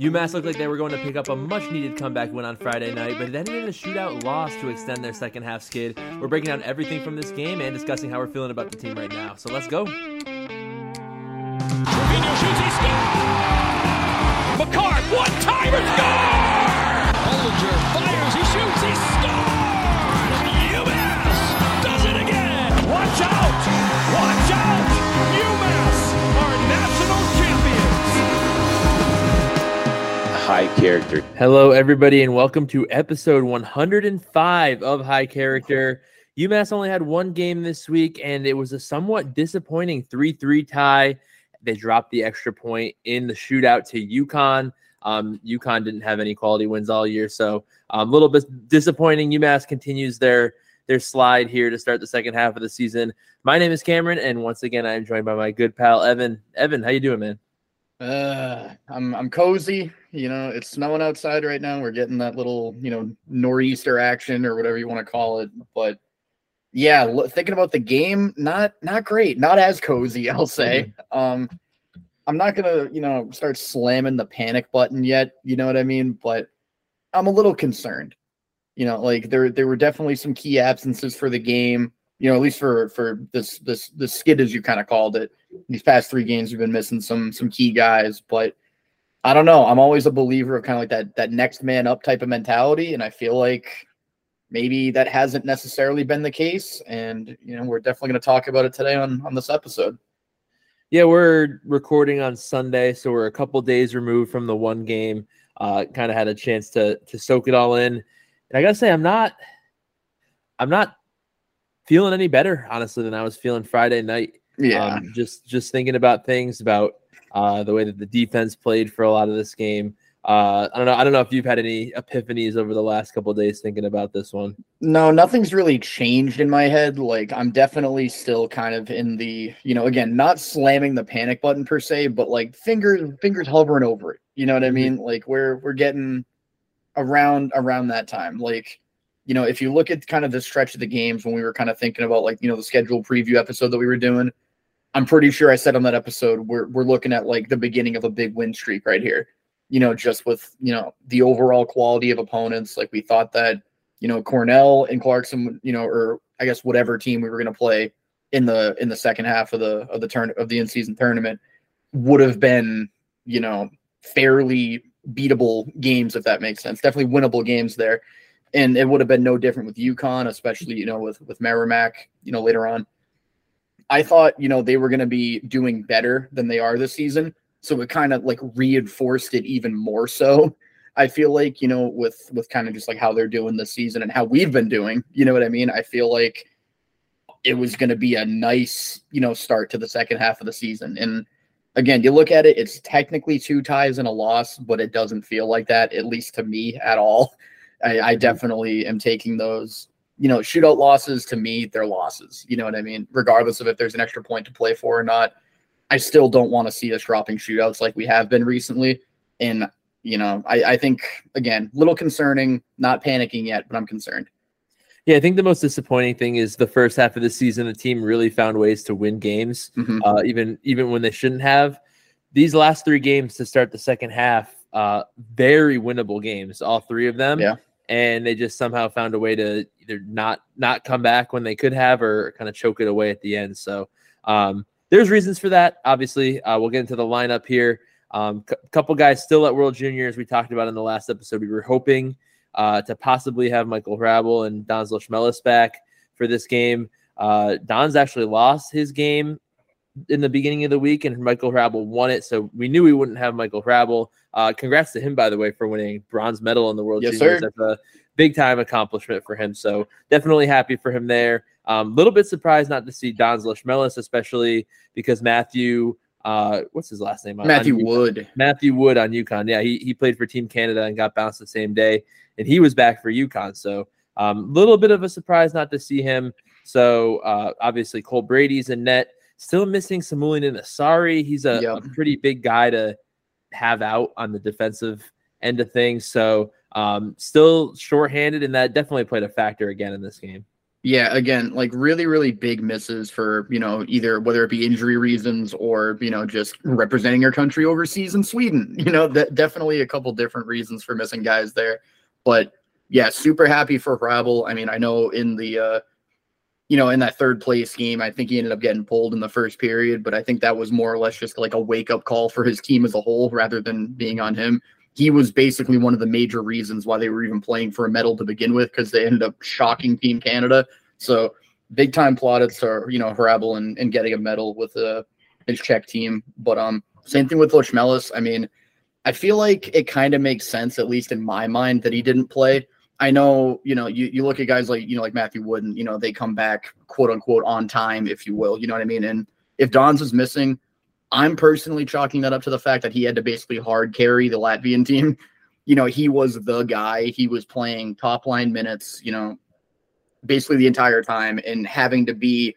UMass looked like they were going to pick up a much needed comeback win on Friday night, but it ended in a shootout loss to extend their second half skid. We're breaking down everything from this game and discussing how we're feeling about the team right now. So let's go. McCart, one timer! High character. Hello, everybody, and welcome to episode 105 of High Character. UMass only had one game this week, and it was a somewhat disappointing 3 3 tie. They dropped the extra point in the shootout to UConn. Um, UConn didn't have any quality wins all year, so um, a little bit disappointing. UMass continues their their slide here to start the second half of the season. My name is Cameron, and once again, I am joined by my good pal Evan. Evan, how you doing, man? Uh, I'm I'm cozy. You know, it's snowing outside right now. We're getting that little, you know, nor'easter action or whatever you want to call it. But yeah, lo- thinking about the game, not not great. Not as cozy, I'll say. Um, I'm not gonna, you know, start slamming the panic button yet. You know what I mean? But I'm a little concerned. You know, like there there were definitely some key absences for the game. You know, at least for for this this this skid as you kind of called it. These past three games, we've been missing some some key guys, but I don't know. I'm always a believer of kind of like that that next man up type of mentality, and I feel like maybe that hasn't necessarily been the case. And you know, we're definitely going to talk about it today on on this episode. Yeah, we're recording on Sunday, so we're a couple days removed from the one game. Uh, kind of had a chance to to soak it all in, and I gotta say, I'm not, I'm not feeling any better, honestly, than I was feeling Friday night. Um, just just thinking about things about uh, the way that the defense played for a lot of this game. Uh, I don't know. I don't know if you've had any epiphanies over the last couple days thinking about this one. No, nothing's really changed in my head. Like I'm definitely still kind of in the, you know, again, not slamming the panic button per se, but like fingers fingers hovering over it. You know what I Mhm. mean? Like we're we're getting around around that time. Like, you know, if you look at kind of the stretch of the games when we were kind of thinking about like, you know, the schedule preview episode that we were doing, I'm pretty sure I said on that episode we're we're looking at like the beginning of a big win streak right here. You know, just with, you know, the overall quality of opponents. Like we thought that you know Cornell and Clarkson, you know, or I guess whatever team we were going to play in the in the second half of the of the turn of the in season tournament would have been, you know, fairly beatable games if that makes sense. Definitely winnable games there, and it would have been no different with UConn, especially you know with with Merrimack, you know later on. I thought you know they were going to be doing better than they are this season, so it kind of like reinforced it even more so. I feel like you know with with kind of just like how they're doing this season and how we've been doing, you know what I mean. I feel like it was going to be a nice you know start to the second half of the season. And again, you look at it, it's technically two ties and a loss, but it doesn't feel like that at least to me at all. I, I mm-hmm. definitely am taking those you know shootout losses to me they're losses. You know what I mean, regardless of if there's an extra point to play for or not. I still don't want to see us dropping shootouts like we have been recently. And you know, I, I think again, little concerning, not panicking yet, but I'm concerned. Yeah, I think the most disappointing thing is the first half of the season, the team really found ways to win games, Mhm. uh, even even when they shouldn't have. These last three games to start the second half, uh, very winnable games, all three of them. Yeah. And they just somehow found a way to either not not come back when they could have, or kind of choke it away at the end. So um, there's reasons for that. Obviously, uh, we'll get into the lineup here. Um, a couple guys still at World Juniors. We talked about in the last episode. We were hoping uh, to possibly have Michael Hrabal and Dans Lochmelis back for this game. Uh, Dans actually lost his game in the beginning of the week, and Michael Hrabal won it. So we knew we wouldn't have Michael Hrabal. Uh, congrats to him, by the way, for winning bronze medal in the World Yes, Juniors. sir. That's a big time accomplishment for him. So definitely happy for him there. Um, a um, little bit surprised not to see Dans Lochmelis, especially because Matthew. Uh, what's his last name? Matthew on? Wood. Matthew Wood on UConn. Yeah, he, he played for Team Canada and got bounced the same day, and he was back for UConn. So um a um, little bit of a surprise not to see him. So uh, obviously Cole Brady's in net. Still missing Samuli Nasari. He's a, a pretty big guy to have out on the defensive end of things. So um, still shorthanded, and that definitely played a factor again in this game. Yeah, again, like really, really big misses for, you know, either whether it be injury reasons or, you know, just representing your country overseas in Sweden. You know, that definitely a couple different reasons for missing guys there. But yeah, super happy for Hrabal. I mean, I know in the uh you know, in that third place game, I think he ended up getting pulled in the first period, but I think that was more or less just like a wake up call for his team as a whole rather than being on him. He was basically one of the major reasons why they were even playing for a medal to begin with because they ended up shocking Team Canada. So big time plaudits to you know Hrabal and, and getting a medal with uh, his Czech team. But um, same thing with Lochmelis. I mean, I feel like it kind of makes sense, at least in my mind, that he didn't play I know, you know, you, you look at guys like, you know, like Matthew Wood and, you know, they come back quote unquote on time, if you will. You know what I mean? And if Dans is missing, I'm personally chalking that up to the fact that he had to basically hard carry the Latvian team. You know, he was the guy. He was playing top line minutes, you know, basically the entire time and having to be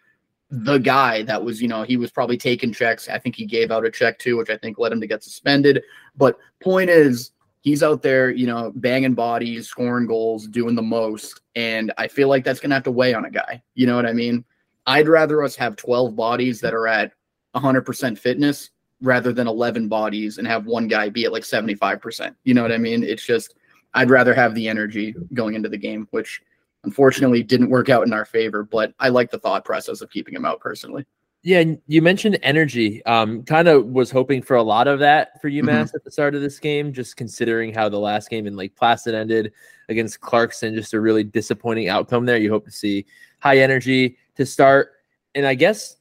the guy that was, you know, he was probably taking checks. I think he gave out a check too, which I think led him to get suspended. But point is, he's out there, you know, banging bodies, scoring goals, doing the most. And I feel like that's going to have to weigh on a guy. You know what I mean? I'd rather us have 12 bodies that are at 100% fitness rather than 11 bodies and have one guy be at like 75%. You know what I mean? It's just, I'd rather have the energy going into the game, which unfortunately didn't work out in our favor. But I like the thought process of keeping him out personally. Yeah, you mentioned energy. Um, kind of was hoping for a lot of that for UMass mm-hmm. at the start of this game, just considering how the last game in Lake Placid ended against Clarkson. Just a really disappointing outcome there. You hope to see high energy to start, and I guess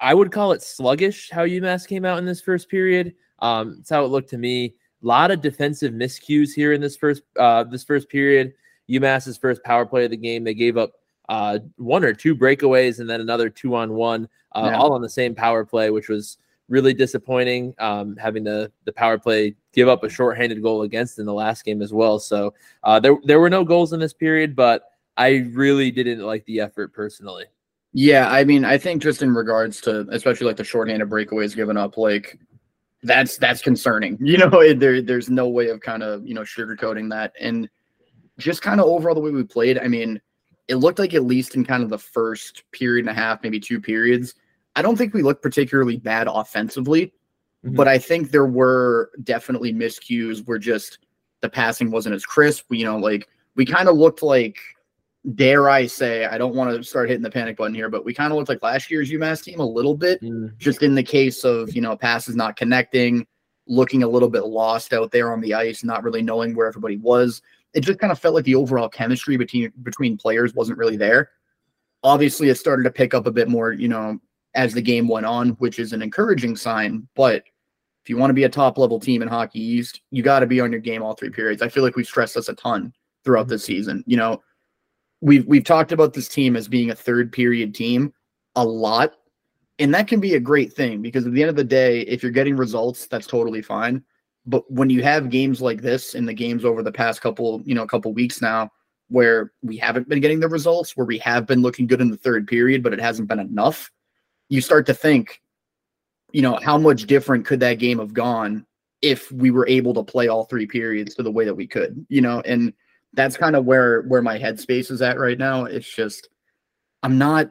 I would call it sluggish how UMass came out in this first period. Um, it's how it looked to me. A lot of defensive miscues here in this first uh, this first period. UMass's first power play of the game, they gave up uh, one or two breakaways and then another two on one, uh, yeah. all on the same power play, which was really disappointing. Um, having the the power play give up a shorthanded goal against in the last game as well. So uh, there there were no goals in this period, but I really didn't like the effort personally. Yeah, I mean, I think just in regards to especially like the shorthanded breakaways given up, like that's that's concerning. You know, there there's no way of kind of you know sugarcoating that, and just kind of overall the way we played. I mean, it looked like at least in kind of the first period and a half, maybe two periods, I don't think we looked particularly bad offensively, mm-hmm. but I think there were definitely miscues where just the passing wasn't as crisp. You know, like we kind of looked like, dare I say, I don't want to start hitting the panic button here, but we kind of looked like last year's UMass team a little bit, mm-hmm. just in the case of, you know, passes not connecting, looking a little bit lost out there on the ice, not really knowing where everybody was it just kind of felt like the overall chemistry between between players wasn't really there. Obviously, it started to pick up a bit more, you know, as the game went on, which is an encouraging sign. But if you want to be a top level team in Hockey East, you got to be on your game all three periods. I feel like we've stressed this a ton throughout mm-hmm. this season. You know, we've we've talked about this team as being a third period team a lot, and that can be a great thing because at the end of the day, if you're getting results, that's totally fine. But when you have games like this in the games over the past couple, you know, a couple weeks now, where we haven't been getting the results, where we have been looking good in the third period, but it hasn't been enough, you start to think, you know, how much different could that game have gone if we were able to play all three periods to the way that we could, you know, and that's kind of where where my headspace is at right now. It's just I'm not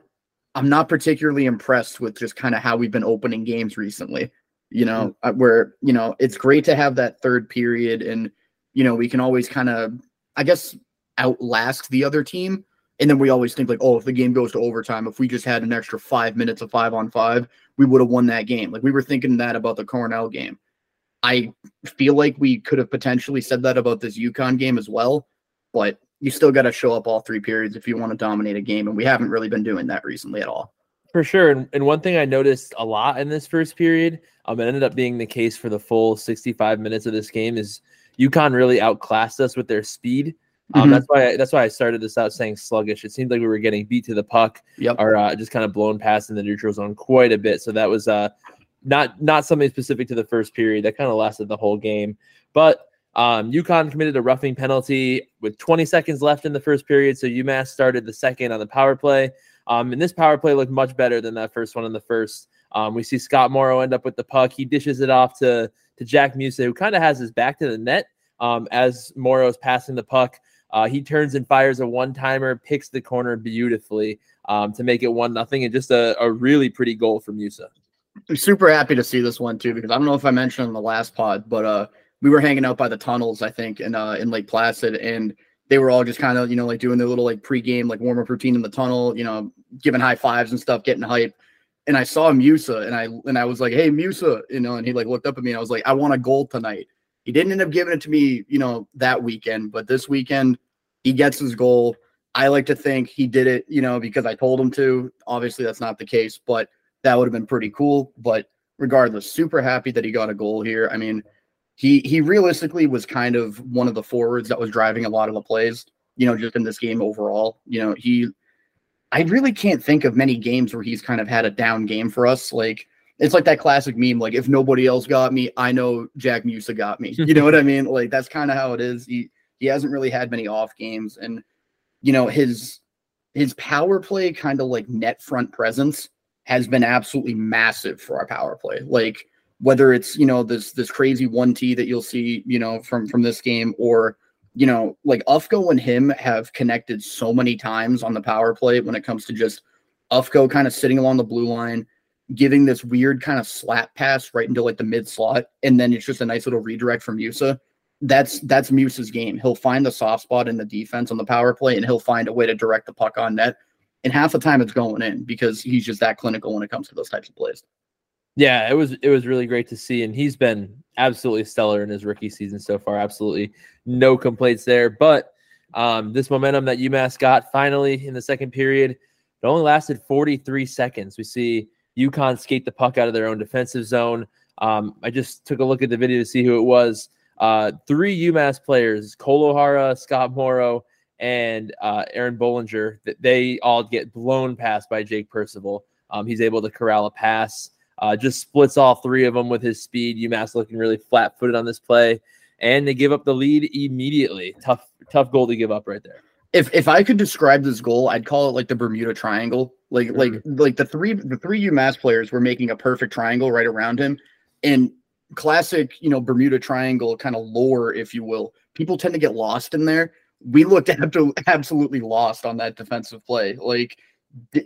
I'm not particularly impressed with just kind of how we've been opening games recently you know, mm-hmm. Uh, where, you know, it's great to have that third period and, you know, we can always kind of, I guess, outlast the other team. And then we always think like, oh, if the game goes to overtime, if we just had an extra five minutes of five on five, we would have won that game. Like we were thinking that about the Cornell game. I feel like we could have potentially said that about this UConn game as well, but you still got to show up all three periods if you want to dominate a game. And we haven't really been doing that recently at all. For sure. And, and one thing I noticed a lot in this first period, um, it ended up being the case for the full 65 minutes of this game, is UConn really outclassed us with their speed. Um, mm-hmm. That's why I, that's why I started this out saying sluggish. It seemed like we were getting beat to the puck, yep. or uh, just kind of blown past in the neutral zone quite a bit. So that was uh, not not something specific to the first period. That kind of lasted the whole game. But um, UConn committed a roughing penalty with 20 seconds left in the first period. So UMass started the second on the power play. Um, and this power play looked much better than that first one in the first. Um, we see Scott Morrow end up with the puck. He dishes it off to to Jack Musa, who kind of has his back to the net um, as Morrow is passing the puck. Uh, he turns and fires a one timer, picks the corner beautifully um, to make it one nothing, and just a, a really pretty goal from Musa. I'm super happy to see this one too because I don't know if I mentioned in the last pod, but uh, we were hanging out by the tunnels, I think, in uh, in Lake Placid, and they were all just kind of you know like doing their little like pregame like warm up routine in the tunnel, you know, giving high fives and stuff, getting hype. And I saw Musa, and I and I was like, "Hey, Musa," you know, and he like looked up at me, and I was like, "I want a goal tonight." He didn't end up giving it to me, you know, that weekend, but this weekend he gets his goal. I like to think he did it, you know, because I told him to. Obviously, that's not the case, but that would have been pretty cool. But regardless, super happy that he got a goal here. I mean, he he realistically was kind of one of the forwards that was driving a lot of the plays, you know, just in this game overall. You know, he I really can't think of many games where he's kind of had a down game for us. Like it's like that classic meme, like if nobody else got me, I know Jack Musa got me. You know what I mean? Like that's kind of how it is. He he hasn't really had many off games, and you know his his power play kind of like net front presence has been absolutely massive for our power play. Like whether it's you know this this crazy one T that you'll see you know from from this game or you know like Ufko and him have connected so many times on the power play when it comes to just Ufko kind of sitting along the blue line giving this weird kind of slap pass right into like the mid slot and then it's just a nice little redirect from Musa. That's that's Musa's game. He'll find the soft spot in the defense on the power play and he'll find a way to direct the puck on net. And half the time it's going in because he's just that clinical when it comes to those types of plays. Yeah, it was it was really great to see, and he's been absolutely stellar in his rookie season so far. Absolutely no complaints there. But um, this momentum that UMass got finally in the second period, it only lasted 43 seconds. We see UConn skate the puck out of their own defensive zone. Um, I just took a look at the video to see who it was. Uh, three UMass players, Cole O'Hara, Scott Morrow, and uh, Aaron Bohlinger, that they all get blown past by Jake Percival. Um, he's able to corral a pass. Uh, just splits all three of them with his speed. UMass looking really flat footed on this play, and they give up the lead immediately. Tough, tough goal to give up right there. If if I could describe this goal, I'd call it like the Bermuda Triangle. Like mm-hmm. like like the three the three UMass players were making a perfect triangle right around him, and classic you know Bermuda Triangle kind of lore, if you will. People tend to get lost in there. We looked absolutely lost on that defensive play. Like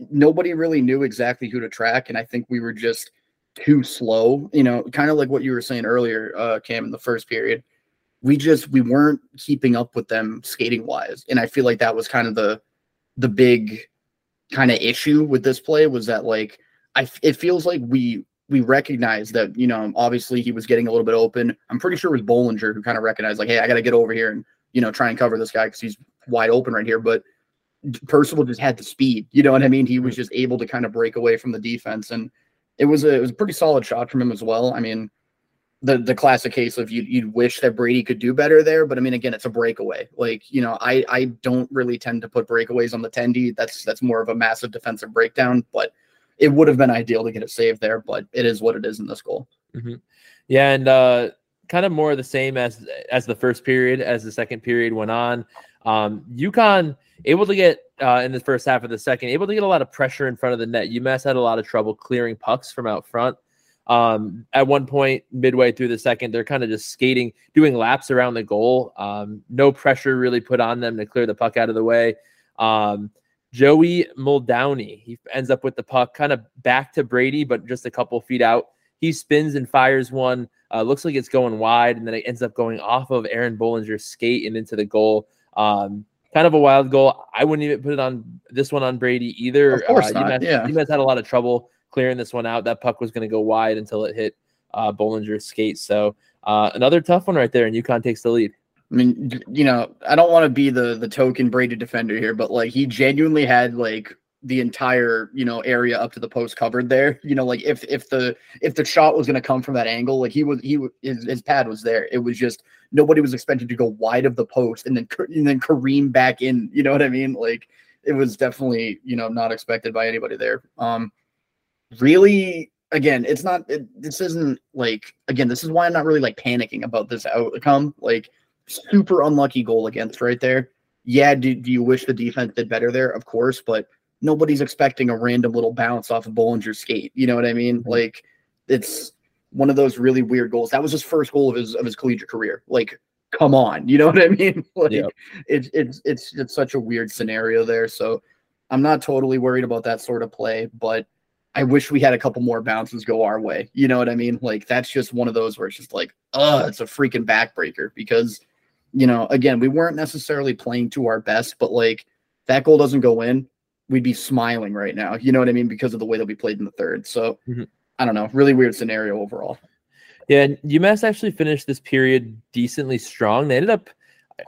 nobody really knew exactly who to track, and I think we were just too slow. You know, kind of like what you were saying earlier, uh, Cam, in the first period. We just we weren't keeping up with them skating wise, and I feel like that was kind of the the big kind of issue with this play was that like I it feels like we we recognized that you know obviously he was getting a little bit open. I'm pretty sure it was Bohlinger who kind of recognized like, hey, I got to get over here and you know try and cover this guy because he's wide open right here. But Percival just had the speed. You know what I mean? He was just able to kind of break away from the defense and it was a it was a pretty solid shot from him as well. I mean, the the classic case of you you'd wish that Brady could do better there, but I mean, again, it's a breakaway. Like you know, I I don't really tend to put breakaways on the tendy. That's that's more of a massive defensive breakdown, but it would have been ideal to get it saved there. But it is what it is in this goal. Mm-hmm. Yeah, and uh, kind of more the same as as the first period as the second period went on. Um, UConn able to get uh, in the first half of the second, able to get a lot of pressure in front of the net. UMass had a lot of trouble clearing pucks from out front. Um, at one point, midway through the second, they're kind of just skating, doing laps around the goal. Um, no pressure really put on them to clear the puck out of the way. Um, Joey Muldowney, he ends up with the puck kind of back to Brady, but just a couple feet out. He spins and fires one. Uh, looks like it's going wide, and then it ends up going off of Aaron Bohlinger's skate and into the goal. Um, kind of a wild goal. I wouldn't even put it on this one on Brady either. Of course uh, not. UMass, yeah. UMass had a lot of trouble clearing this one out. That puck was going to go wide until it hit uh, Bohlinger's skate. So uh, another tough one right there, and UConn takes the lead. I mean, you know, I don't want to be the the token Brady defender here, but like he genuinely had like the entire you know area up to the post covered there. You know, like if if the if the shot was going to come from that angle, like he was he his, his pad was there. It was just nobody was expected to go wide of the post and then and then careen back in. You know what I mean? Like it was definitely you know not expected by anybody there. Um, really, again, it's not. It, this isn't like again. This is why I'm not really like panicking about this outcome. Like super unlucky goal against right there. Yeah, do, do you wish the defense did better there? Of course, but nobody's expecting a random little bounce off of Bohlinger's skate. You know what I mean? Mm-hmm. Like it's one of those really weird goals. That was his first goal of his of his collegiate career. Like come on, you know what I mean? Like Yep. it's it's it's it's such a weird scenario there. So I'm not totally worried about that sort of play, but I wish we had a couple more bounces go our way. You know what I mean? Like that's just one of those where it's just like, oh, it's a freaking backbreaker because, you know, again, we weren't necessarily playing to our best, but like that goal doesn't go in, we'd be smiling right now. You know what I mean? Because of the way that we played in the third. So Mhm. I don't know, really weird scenario overall. Yeah, and UMass actually finished this period decently strong. They ended up,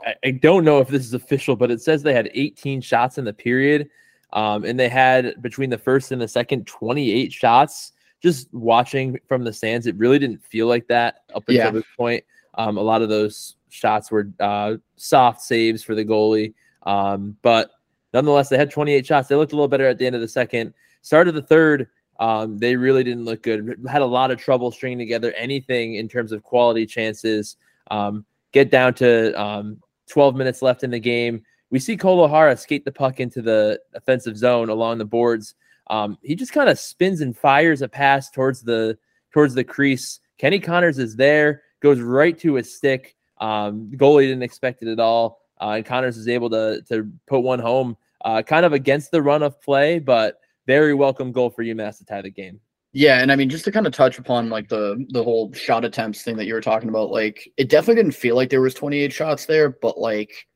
I, I don't know if this is official, but it says they had 18 shots in the period. Um, and they had between the first and the second 28 shots. Just watching from the stands, it really didn't feel like that up until Yeah. this point. Um, a lot of those shots were uh, soft saves for the goalie. Um, but nonetheless, they had 28 shots. They looked a little better at the end of the second. Start of the third, um, they really didn't look good. Had a lot of trouble stringing together anything in terms of quality chances. Um, get down to um, 12 minutes left in the game. We see Cole O'Hara skate the puck into the offensive zone along the boards. Um, he just kind of spins and fires a pass towards the towards the crease. Kenny Connors is there, goes right to his stick. Um, goalie didn't expect it at all, uh, and Connors is able to to put one home, uh, kind of against the run of play, but very welcome goal for UMass to tie the game. Yeah, and I mean just to kind of touch upon like the the whole shot attempts thing that you were talking about, like it definitely didn't feel like there was 28 shots there, but like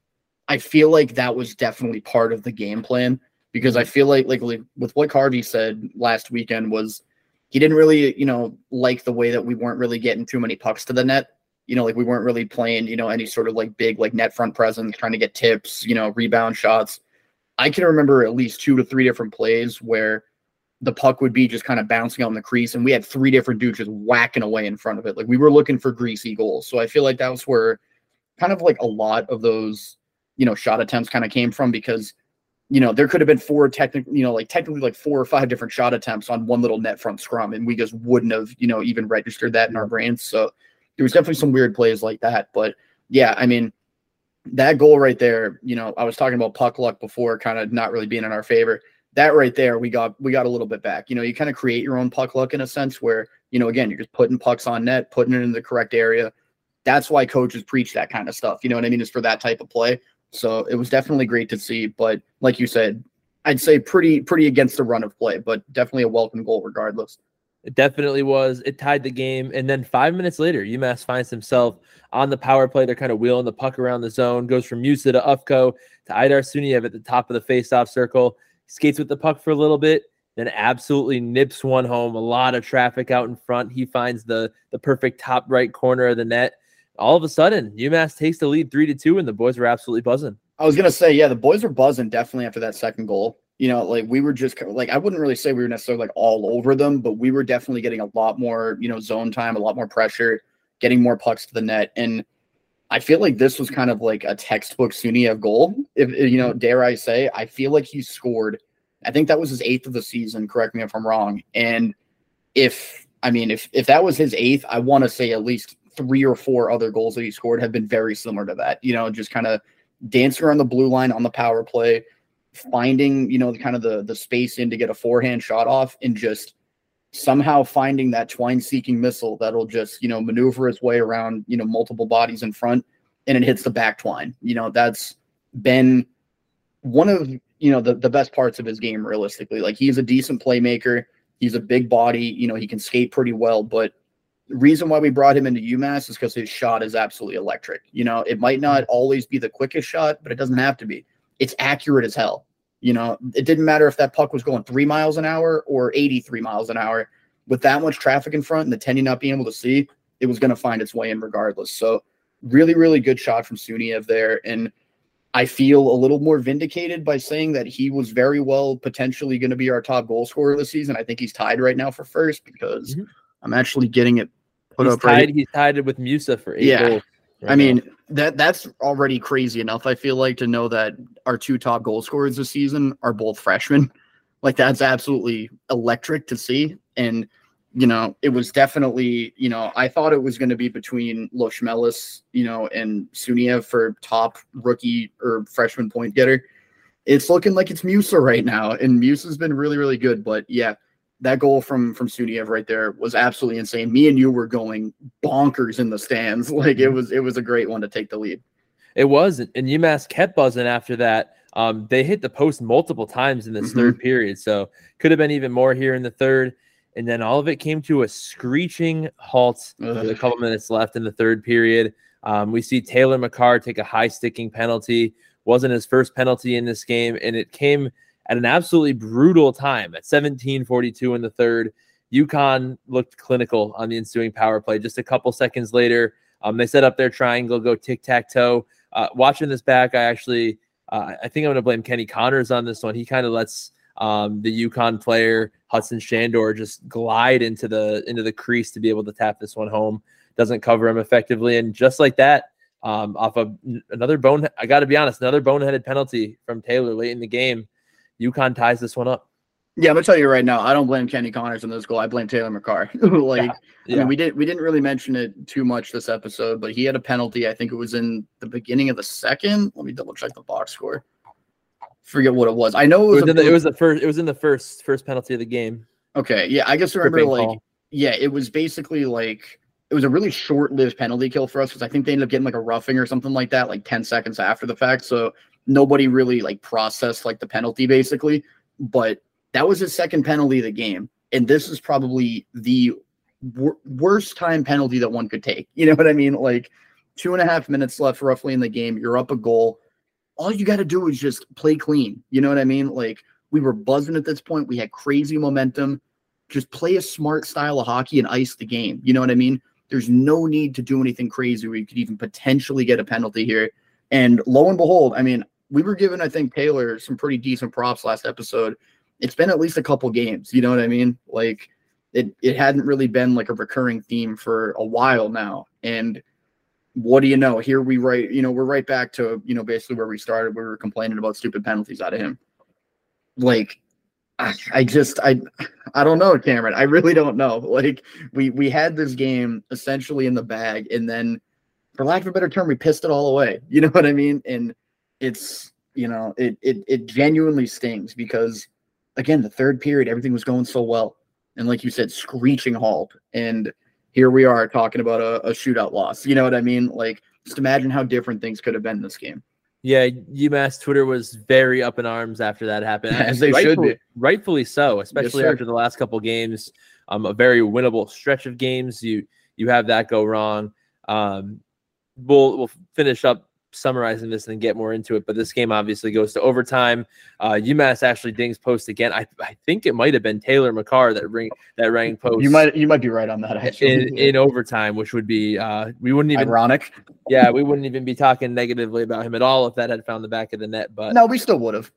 I feel like that was definitely part of the game plan because I feel like like, like with what Harvey said last weekend was he didn't really, you know, like the way that we weren't really getting too many pucks to the net. You know, like we weren't really playing, you know, any sort of like big like net front presence, trying to get tips, you know, rebound shots. I can remember at least two to three different plays where the puck would be just kind of bouncing on the crease, and we had three different dudes just whacking away in front of it. Like we were looking for greasy goals. So I feel like that was where kind of like a lot of those, you know, shot attempts kind of came from because, you know, there could have been four technically, you know, like technically like four or five different shot attempts on one little net front scrum, and we just wouldn't have, you know, even registered that in our brains. So there was definitely some weird plays like that. But yeah, I mean, that goal right there, you know, I was talking about puck luck before, kind of not really being in our favor. That right there, we got we got a little bit back. You know, you kind of create your own puck luck in a sense where, you know, again, you're just putting pucks on net, putting it in the correct area. That's why coaches preach that kind of stuff. You know what I mean? It's for that type of play. So it was definitely great to see. But like you said, I'd say pretty pretty against the run of play, but definitely a welcome goal regardless. It definitely was. It tied the game. And then five minutes later, UMass finds himself on the power play. They're kind of wheeling the puck around the zone, goes from Musa to Ufko to Aydar Suniev at the top of the faceoff circle, skates with the puck for a little bit, then absolutely nips one home. A lot of traffic out in front. He finds the the perfect top right corner of the net. All of a sudden, UMass takes the lead three to two, and the boys were absolutely buzzing. I was gonna say, yeah, the boys were buzzing definitely after that second goal. You know, like we were just like I wouldn't really say we were necessarily like all over them, but we were definitely getting a lot more, you know, zone time, a lot more pressure, getting more pucks to the net, and I feel like this was kind of like a textbook Suniev goal. If you know, dare I say, I feel like he scored. I think that was his eighth of the season. Correct me if I'm wrong. And if I mean, if if that was his eighth, I want to say at least three or four other goals that he scored have been very similar to that. You know, just kind of dancing around the blue line on the power play, finding you know the kind of the the space in to get a forehand shot off, and just somehow finding that twine seeking missile that'll just you know maneuver its way around you know multiple bodies in front, and it hits the back twine. You know that's been one of you know the the best parts of his game realistically. Like he's a decent playmaker. He's a big body. You know he can skate pretty well, but the reason why we brought him into UMass is because his shot is absolutely electric. You know, it might not mm-hmm. always be the quickest shot, but it doesn't have to be. It's accurate as hell. You know, it didn't matter if that puck was going three miles an hour or 83 miles an hour. With that much traffic in front and the 10 not being able to see, it was going to find its way in regardless. So, really, really good shot from Suniev there. And I feel a little more vindicated by saying that he was very well potentially going to be our top goal scorer this season. I think he's tied right now for first because Mhm. I'm actually getting it put He's up right tied. He's tied it with Musa for eight Yeah. goals. I mean, that that's already crazy enough. I feel like to know that our two top goal scorers this season are both freshmen. Like that's absolutely electric to see. And you know, it was definitely, you know, I thought it was going to be between Lochmelis, you know, and Suniev for top rookie or freshman point getter. It's looking like it's Musa right now, and Musa's been really, really good. But yeah, that goal from from Suniev right there was absolutely insane. Me and you were going bonkers in the stands. Like it was it was a great one to take the lead. It was, and UMass kept buzzing after that. Um, they hit the post multiple times in this Mhm. third period, so could have been even more here in the third. And then all of it came to a screeching halt with a couple minutes left in the third period. Um, we see Taylor Makar take a high sticking penalty. Wasn't his first penalty in this game, and it came at an absolutely brutal time at 17:42 in the third. UConn looked clinical on the ensuing power play. Just a couple seconds later, um, they set up their triangle, go tic tac toe. Uh, watching this back, I actually, uh, I think I'm going to blame Kenny Connors on this one. He kind of lets um, the UConn player Hudson Schandor just glide into the into the crease to be able to tap this one home. Doesn't cover him effectively, and just like that, um, off of another bone. I got to be honest, another boneheaded penalty from Taylor late in the game. UConn ties this one up. Yeah, I'm gonna tell you right now, I don't blame Kenny Connors on this goal. I blame Taylor Makar. like I Yeah. mean, we didn't we didn't really mention it too much this episode, but he had a penalty. I think it was in the beginning of the second. Let me double check the box score. Forget what it was. I know it It was, was, a in the, it was the first. It was in the first first penalty of the game. okay. Yeah, I just remember like call. yeah, it was basically like it was a really short-lived penalty kill for us because I think they ended up getting like a roughing or something like that, like 10 seconds after the fact. So nobody really like processed like the penalty basically. But that was his second penalty of the game. And this is probably the wor- worst time penalty that one could take. You know what I mean? Like two and a half minutes left roughly in the game. You're up a goal. All you got to do is just play clean. You know what I mean? Like we were buzzing at this point. We had crazy momentum. Just play a smart style of hockey and ice the game. You know what I mean? There's no need to do anything crazy where you could even potentially get a penalty here. And lo and behold, I mean, we were giving, I think, Taylor some pretty decent props last episode. It's been at least a couple games. You know what I mean? Like it, it hadn't really been like a recurring theme for a while now. And what do you know? Here we right, you know, we're right back to, you know, basically where we started. We were complaining about stupid penalties out of him. Like, I, I just, I, I don't know, Cameron. I really don't know. Like, we we had this game essentially in the bag, and then, for lack of a better term, we pissed it all away. You know what I mean? And it's, you know, it it it genuinely stings because, again, the third period, everything was going so well, and like you said, screeching halt, and here we are talking about a, a shootout loss. You know what I mean? Like, just imagine how different things could have been in this game. Yeah, UMass Twitter was very up in arms after that happened. As they should rightfully, be. rightfully so, especially sir. after the last couple games. Um, a very winnable stretch of games. You you have that go wrong. Um, we'll we'll finish up summarizing this and get more into it. But this game obviously goes to overtime. Uh, UMass actually dings post again. I, I think it might have been Taylor Makar that ring that rang post. You might you might be right on that. Actually, in, in overtime, which would be uh, we wouldn't even ironic. yeah we wouldn't even be talking negatively about him at all if that had found the back of the net. But No, we still would have.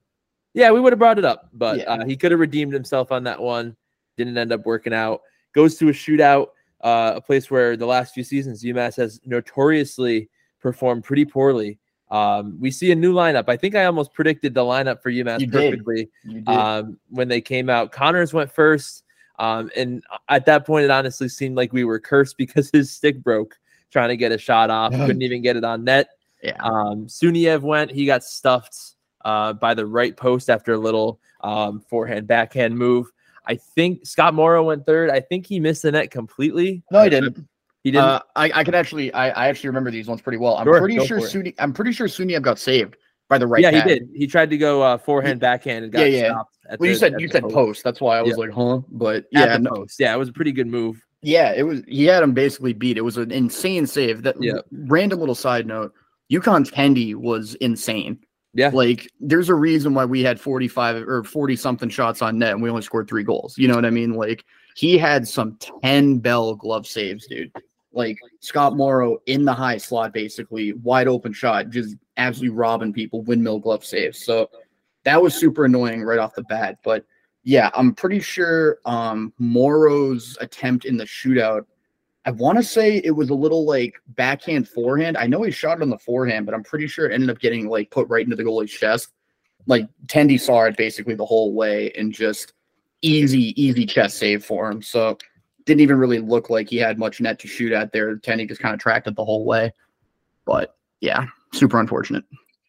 yeah, we would have brought it up, but Yeah. uh, he could have redeemed himself on that one. Didn't end up working out. Goes to a shootout, uh, a place where the last few seasons UMass has notoriously performed pretty poorly. Um, we see a new lineup. I think I almost predicted the lineup for UMass You did. perfectly You did. um, when they came out. Connors went first, um, and at that point, it honestly seemed like we were cursed because his stick broke trying to get a shot off. Couldn't even get it on net. yeah. Um, Suniev went. He got stuffed uh, by the right post after a little um, forehand backhand move. I think Scott Morrow went third. I think he missed the net completely. no, he didn't. He didn't. Uh, I, I can actually I, I actually remember these ones pretty well. I'm Sure, pretty sure. Suni I'm pretty sure Suniev got saved by the right. yeah, he did. He tried to go uh, forehand backhand and got Yeah, yeah. stopped. At Well, you the- said you said post. That's why I was Yeah. like, huh? But yeah, no, post. Yeah, it was a pretty good move. yeah, it was. He had him basically beat. It was an insane save. That Yeah. random little side note. UConn's Kendi was insane. Yeah. Like, there's a reason why we had 45 or 40 something shots on net and we only scored three goals. You know what I mean? Like, he had some 10 bell glove saves, dude. Like, Scott Morrow in the high slot, basically, wide open shot, just absolutely robbing people, windmill glove saves. So that was super annoying right off the bat. But yeah, I'm pretty sure um Morrow's attempt in the shootout. I want to say it was a little like backhand forehand. I know he shot it on the forehand, but I'm pretty sure it ended up getting like put right into the goalie's chest. Like Tendy saw it basically the whole way and just easy, easy chest save for him. So didn't even really look like he had much net to shoot at there. Tendy just kind of tracked it the whole way. But yeah, super unfortunate.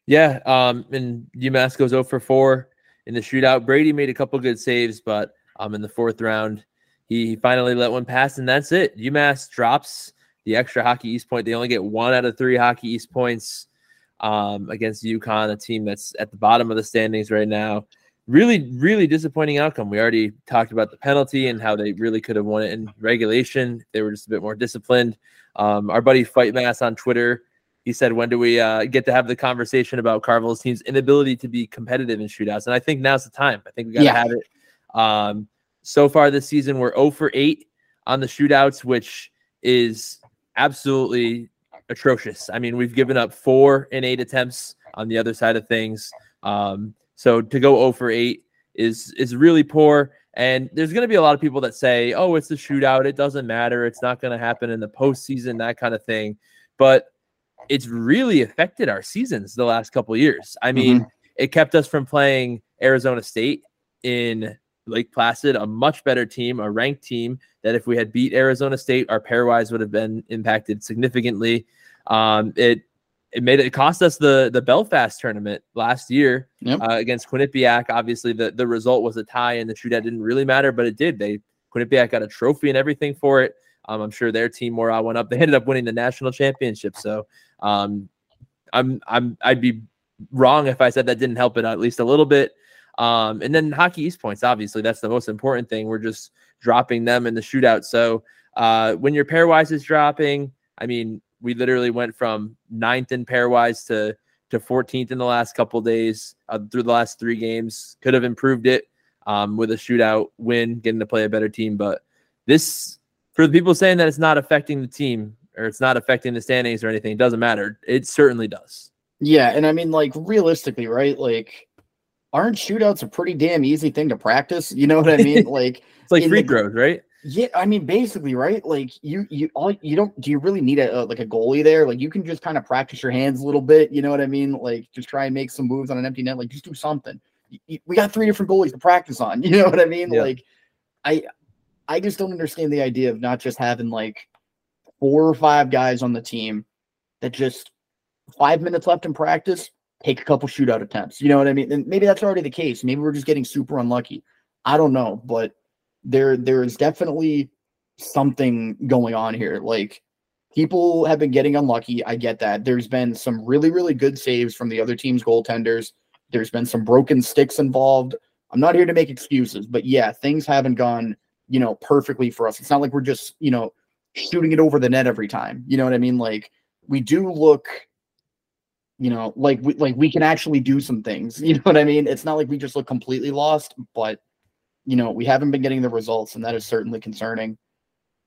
Yeah, um, and UMass goes 0 for 4 in the shootout. Brady made a couple good saves, but um, in the fourth round. He, he finally let one pass, and that's it. UMass drops the extra Hockey East point. They only get one out of three Hockey East points um, against UConn, a team that's at the bottom of the standings right now. Really, really disappointing outcome. We already talked about the penalty and how they really could have won it in regulation. They were just a bit more disciplined. Um, our buddy Fight Mass on Twitter, he said, "When do we uh, get to have the conversation about Carvel's team's inability to be competitive in shootouts?" And I think now's the time. I think we got to Yeah. have it. Um, so far this season, we're 0 for 8 on the shootouts, which is absolutely atrocious. I mean, we've given up four in eight attempts on the other side of things. Um, so to go 0 for 8 is is really poor. And there's going to be a lot of people that say, "Oh, it's a shootout. It doesn't matter. It's not going to happen in the postseason. That kind of thing." But it's really affected our seasons the last couple years. I mean, it kept us from playing Arizona State in Lake Placid, a much better team, a ranked team. That if we had beat Arizona State, our pairwise would have been impacted significantly. Um, it it made it, it cost us the the Belfast tournament last year Yep. uh, against Quinnipiac. Obviously, the the result was a tie, and the shootout didn't really matter, but it did. They Quinnipiac got a trophy and everything for it. Um, I'm sure their team morale went up. They ended up winning the national championship. So um, I'm I'm I'd be wrong if I said that didn't help it at least a little bit. Um, and then hockey East points, obviously, that's the most important thing. We're just dropping them in the shootout. So uh, when your pairwise is dropping, I mean, we literally went from ninth in pairwise to to 14th in the last couple days uh, through the last three games. Could have improved it um, with a shootout win, getting to play a better team. But this, for the people saying that it's not affecting the team or it's not affecting the standings or anything, it doesn't matter. It certainly does. Yeah, and I mean, like realistically, right? Like, aren't shootouts a pretty damn easy thing to practice? You know what I mean? like, It's like free throws, right? Yeah, I mean, basically, right? Like, you you all you don't do you really need a, a like a goalie there? Like, you can just kind of practice your hands a little bit. You know what I mean? Like, just try and make some moves on an empty net. Like, just do something. Y- y- We got three different goalies to practice on. You know what I mean? Yeah. Like, I I just don't understand the idea of not just having like four or five guys on the team that just five minutes left in practice, take a couple shootout attempts. You know what I mean? And maybe that's already the case. Maybe we're just getting super unlucky. I don't know, but there there is definitely something going on here. Like people have been getting unlucky. I get that. There's been some really really good saves from the other team's goaltenders. There's been some broken sticks involved. I'm not here to make excuses, but yeah, things haven't gone, you know, perfectly for us. It's not like we're just, you know, shooting it over the net every time. You know what I mean? Like we do look you know, like we like we can actually do some things. You know what I mean? It's not like we just look completely lost, but you know, we haven't been getting the results, and that is certainly concerning.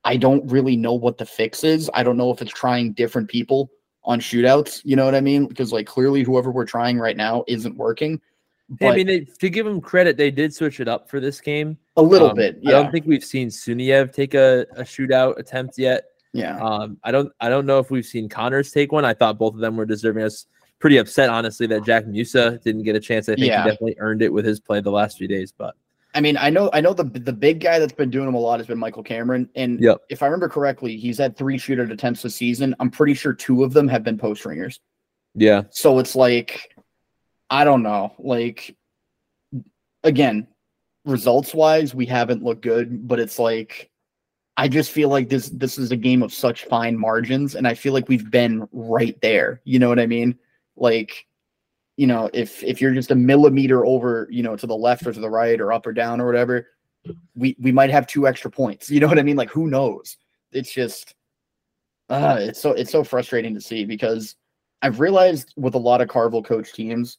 I don't really know what the fix is. I don't know if it's trying different people on shootouts. You know what I mean? Because like clearly, whoever we're trying right now isn't working. But I mean, they, to give them credit, they did switch it up for this game. a little Um, bit, I don't think we've seen Suniev take a, a shootout attempt yet. yeah. Um, I don't I don't know if we've seen Connors take one. I thought both of them were deserving. Was pretty upset, honestly, that Jack Musa didn't get a chance. I think Yeah. he definitely earned it with his play the last few days. But I mean, I know, I know the the big guy that's been doing them a lot has been Michael Cameron, and Yep. if I remember correctly, he's had three shootout attempts this season. I'm pretty sure two of them have been post ringers. yeah, So it's like, I don't know. Like, again, results wise, we haven't looked good, but it's like, I just feel like this this is a game of such fine margins, and I feel like we've been right there. You know what I mean? Like, you know, if if you're just a millimeter over, you know, to the left or to the right or up or down or whatever, we we might have two extra points. You know what I mean? Like, who knows? It's just, uh, it's so it's so frustrating to see because I've realized with a lot of Carvel coach teams,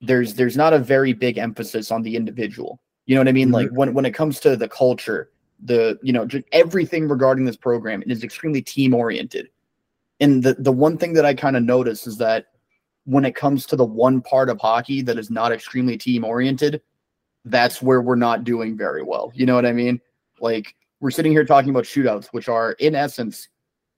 there's there's not a very big emphasis on the individual. You know what I mean? Like when when it comes to the culture, the you know just everything regarding this program, it is extremely team oriented. And the the one thing that I kind of notice is that when it comes to the one part of hockey that is not extremely team oriented, that's where we're not doing very well. You know what I mean? Like we're sitting here talking about shootouts, which are in essence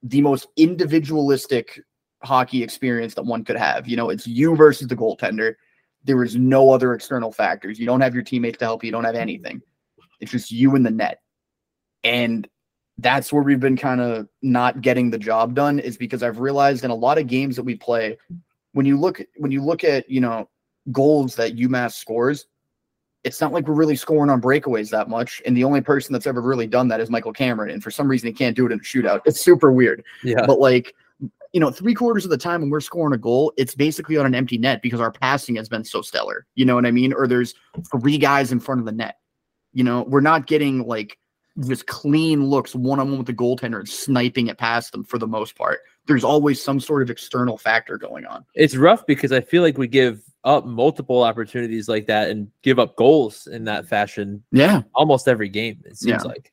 the most individualistic hockey experience that one could have. You know, it's you versus the goaltender. There is no other external factors. You don't have your teammates to help you. You don't have anything. It's just you in the net. And that's where we've been kind of not getting the job done is because I've realized in a lot of games that we play, when you look when you look at, you know, goals that UMass scores, it's not like we're really scoring on breakaways that much. And the only person that's ever really done that is Michael Cameron. And for some reason, he can't do it in a shootout. It's super weird. Yeah. But like, you know, three quarters of the time when we're scoring a goal, it's basically on an empty net because our passing has been so stellar. You know what I mean? Or there's three guys in front of the net. You know, we're not getting like just clean looks one on one with the goaltender and sniping it past them for the most part. There's always some sort of external factor going on. It's rough because I feel like we give up multiple opportunities like that and give up goals in that fashion Yeah. almost every game. It seems Yeah. like.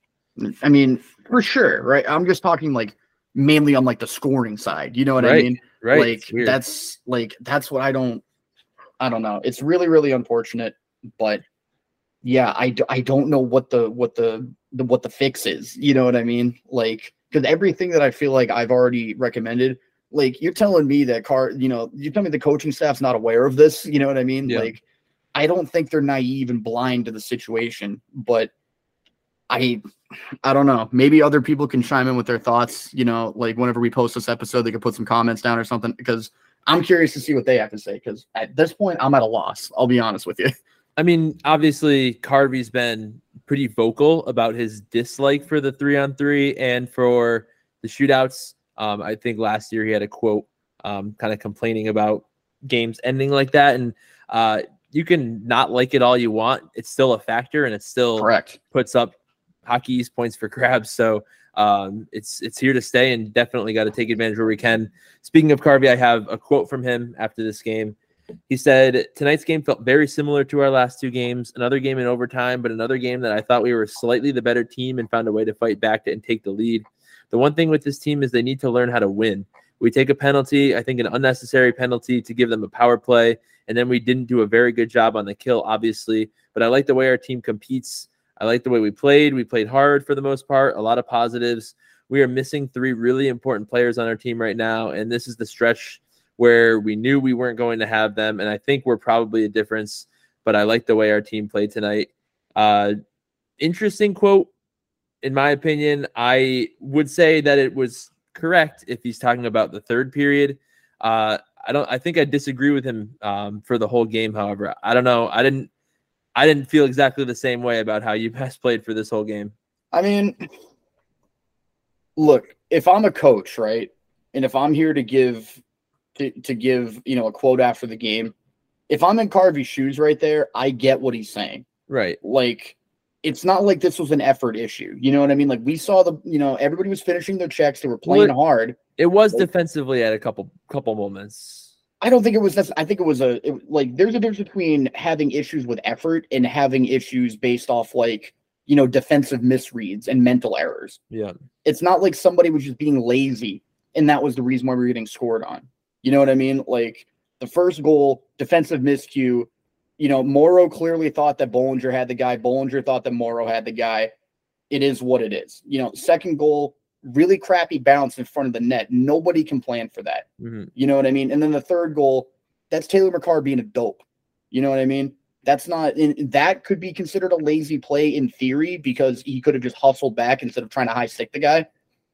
I mean, for sure, right? I'm just talking like mainly on like the scoring side. You know what I mean? Right. Like that's like that's what I don't I don't know. It's really really unfortunate, but yeah, I, d- I don't know what the what the, the what the fix is. You know what I mean? Like cuz everything that I feel like I've already recommended like you're telling me that car, you know, you tell me the coaching staff's not aware of this, you know what I mean? Yeah. Like I don't think they're naive and blind to the situation, but I I don't know. Maybe other people can chime in with their thoughts. You know, like whenever we post this episode, they could put some comments down or something because I'm curious to see what they have to say. Because at this point, I'm at a loss. I'll be honest with you. I mean, obviously, Carvel's been pretty vocal about his dislike for the three on three and for the shootouts. Um, I think last year he had a quote um, kind of complaining about games ending like that. And uh, you can not like it all you want. It's still a factor and it still Correct. puts up hockey's points for grabs. So um, it's it's here to stay and definitely got to take advantage where we can. Speaking of Carvel, I have a quote from him after this game. He said, Tonight's game felt very similar to our last two games. Another game in overtime, but another game that I thought we were slightly the better team and found a way to fight back to and take the lead. The one thing with this team is they need to learn how to win. We take a penalty, I think an unnecessary penalty to give them a power play, and then we didn't do a very good job on the kill, obviously. But I like the way our team competes. I like the way we played. We played hard for the most part, a lot of positives. We are missing three really important players on our team right now, and this is the stretch where we knew we weren't going to have them. And I think we're probably a difference, but I like the way our team played tonight. Uh, interesting quote, in my opinion. I would say that it was correct if he's talking about the third period. Uh, I don't. I think I disagree with him um, for the whole game. However, I don't know. I didn't. I didn't feel exactly the same way about how UMass played for this whole game. I mean, look, if I'm a coach, right, and if I'm here to give to, to give you know a quote after the game, if I'm in Carvel's shoes right there, I get what he's saying. Right. like it's not like this was an effort issue. You know what I mean? Like we saw the, you know, everybody was finishing their checks. They were playing Well, hard. It was Like- defensively at a couple couple moments. I don't think it was. I think it was a it, like. There's a difference between having issues with effort and having issues based off like you know defensive misreads and mental errors. Yeah. It's not like somebody was just being lazy and that was the reason why we were getting scored on. You know what I mean? Like the first goal, defensive miscue. You know, Morrow clearly thought that Bohlinger had the guy. Bohlinger thought that Morrow had the guy. It is what it is. You know, second goal, really crappy bounce in front of the net. Nobody can plan for that. Mhm. You know what I mean? And then the third goal, that's Taylor Makar being a dope. You know what I mean? That's not in that could be considered a lazy play in theory because he could have just hustled back instead of trying to high stick the guy.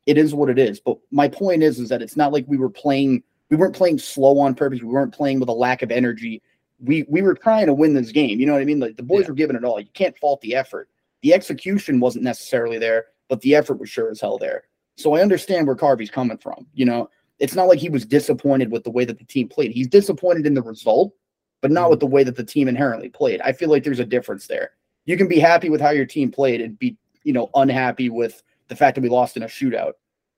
It is what it is. But my point is is that it's not like we were playing we weren't playing slow on purpose. We weren't playing with a lack of energy. We we were trying to win this game. You know what I mean? Like the boys Yeah. were giving it all. You can't fault the effort. The execution wasn't necessarily there, but the effort was sure as hell there. So I understand where Carvel's coming from. You know, it's not like he was disappointed with the way that the team played. He's disappointed in the result, but not mm-hmm. with the way that the team inherently played. I feel like there's a difference there. You can be happy with how your team played and be, you know, unhappy with the fact that we lost in a shootout.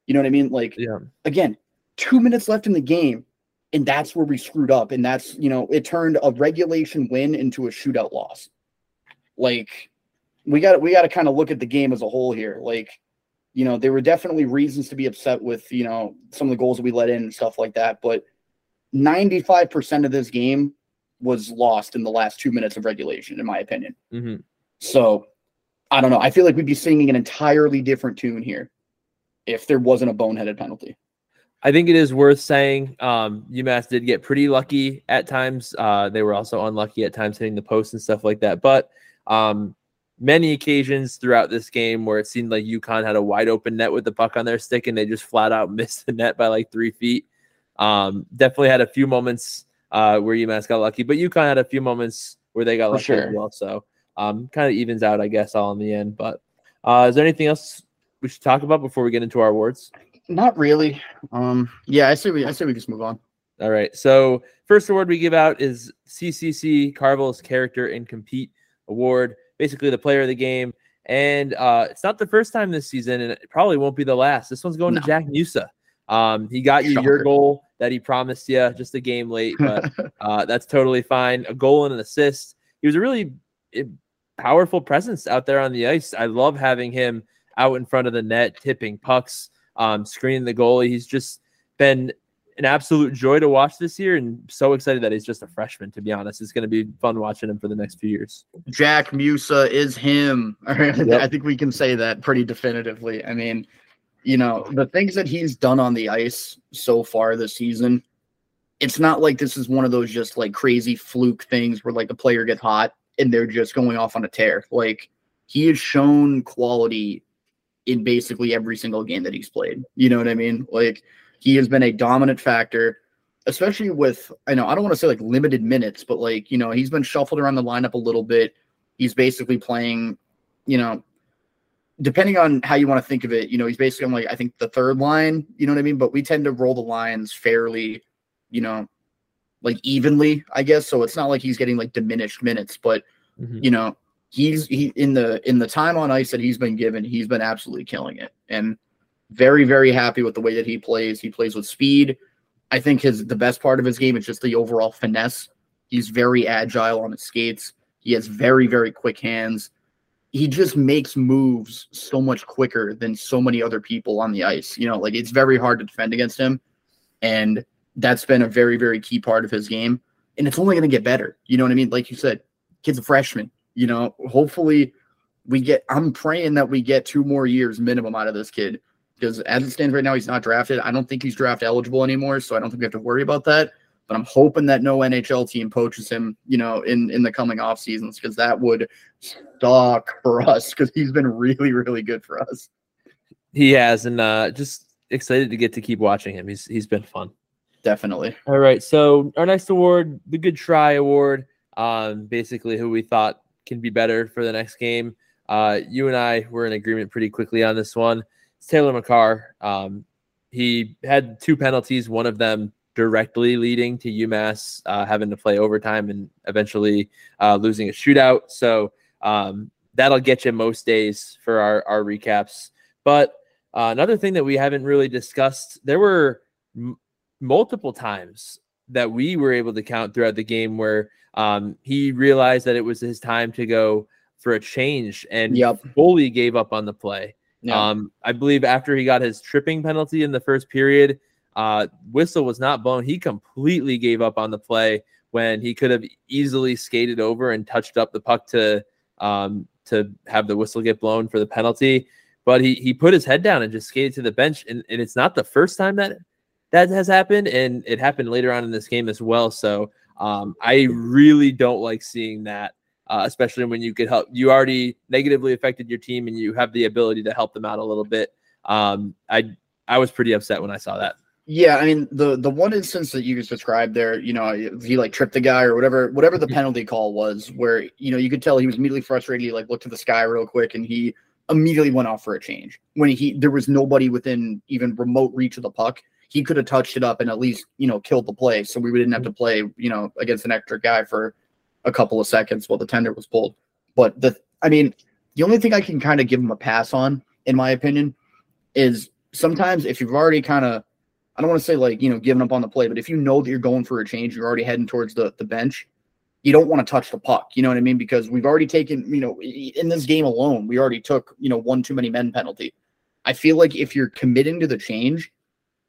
You know what I mean? Like Yeah. again, two minutes left in the game, and that's where we screwed up. And that's, you know, it turned a regulation win into a shootout loss. Like we got we got to kind of look at the game as a whole here. Like, you know, there were definitely reasons to be upset with, you know, some of the goals that we let in and stuff like that. But 95% of this game was lost in the last two minutes of regulation, in my opinion. hmm So I don't know. I feel like we'd be singing an entirely different tune here if there wasn't a boneheaded penalty. I think it is worth saying um, UMass did get pretty lucky at times. Uh, they were also unlucky at times hitting the post and stuff like that. But um, many occasions throughout this game where it seemed like UConn had a wide open net with the puck on their stick and they just flat out missed the net by like three feet. Um, definitely had a few moments uh, where UMass got lucky, but UConn had a few moments where they got lucky as well. So um, kind of evens out, I guess, all in the end. But uh, is there anything else we should talk about before we get into our awards? Not really. Um, yeah, I say we I say we just move on. All right. So first award we give out is CCC Carvel's Character and Compete Award. Basically, the player of the game. And uh, it's not the first time this season, and it probably won't be the last. This one's going No. to Jack Musa. Um, he got you your goal that he promised you, just a game late, but uh, that's totally fine. A goal and an assist. He was a really eh, powerful presence out there on the ice. I love having him out in front of the net, tipping pucks, um, screening the goalie. He's just been an absolute joy to watch this year, and so excited that he's just a freshman. To be honest, it's going to be fun watching him for the next few years. Jack Musa is him. Yep. I think we can say that pretty definitively. I mean, you know, the things that he's done on the ice so far this season, it's not like this is one of those just like crazy fluke things where like the player gets hot and they're just going off on a tear. Like he has shown quality in basically every single game that he's played. You know what I mean? Like he has been a dominant factor, especially with I know I don't want to say like limited minutes, but like, you know, he's been shuffled around the lineup a little bit. He's basically playing, you know, depending on how you want to think of it, you know, he's basically on like I think the third line, you know what I mean? But we tend to roll the lines fairly, you know, like evenly, I guess. So it's not like he's getting like diminished minutes, but Mhm. you know, he's he in the in the time on ice that he's been given, he's been absolutely killing it. And very, very happy with the way that he plays. He plays with speed. I think his the best part of his game is just the overall finesse. He's very agile on his skates. He has very, very quick hands. He just makes moves so much quicker than so many other people on the ice. You know, like it's very hard to defend against him. And that's been a very, very key part of his game. And it's only going to get better. You know what I mean? Like you said, kid's a freshman. You know, hopefully we get, I'm praying that we get two more years minimum out of this kid because as it stands right now, he's not drafted. I don't think he's draft eligible anymore. So I don't think we have to worry about that. But I'm hoping that no NHL team poaches him, you know, in, in the coming off seasons because that would suck for us because he's been really, really good for us. He has, and uh, just excited to get to keep watching him. He's he's been fun. Definitely. All right, so our next award, the Good Try Award, um, basically who we thought can be better for the next game. Uh, you and I were in agreement pretty quickly on this one. It's Taylor Makar. Um, he had two penalties, one of them directly leading to UMass uh, having to play overtime and eventually uh, losing a shootout. So um, that'll get you most days for our, our recaps. But uh, another thing that we haven't really discussed, there were m- multiple times that we were able to count throughout the game where um, he realized that it was his time to go for a change and Yep. fully gave up on the play. Yeah. Um, I believe after he got his tripping penalty in the first period, uh, whistle was not blown. He completely gave up on the play when he could have easily skated over and touched up the puck to um, to have the whistle get blown for the penalty. But he he put his head down and just skated to the bench, and, and it's not the first time that that has happened, and it happened later on in this game as well. So um, I really don't like seeing that uh, especially when you could help. You already negatively affected your team, and you have the ability to help them out a little bit. Um, I I was pretty upset when I saw that. Yeah, I mean the the one instance that you just described there, you know, he like tripped the guy or whatever, whatever the penalty call was, where you know you could tell he was immediately frustrated. He like looked to the sky real quick and he immediately went off for a change when he there was nobody within even remote reach of the puck. He could have touched it up and at least you know killed the play, so we didn't have to mm-hmm. play you know against an extra guy for a couple of seconds while the tender was pulled. But the I mean, the only thing I can kind of give him a pass on, in my opinion, is sometimes if you've already kind of I don't want to say like, you know, giving up on the play, but if you know that you're going for a change, you're already heading towards the, the bench, you don't want to touch the puck. You know what I mean? Because we've already taken, you know, in this game alone, we already took, you know, one too many men penalty. I feel like if you're committing to the change,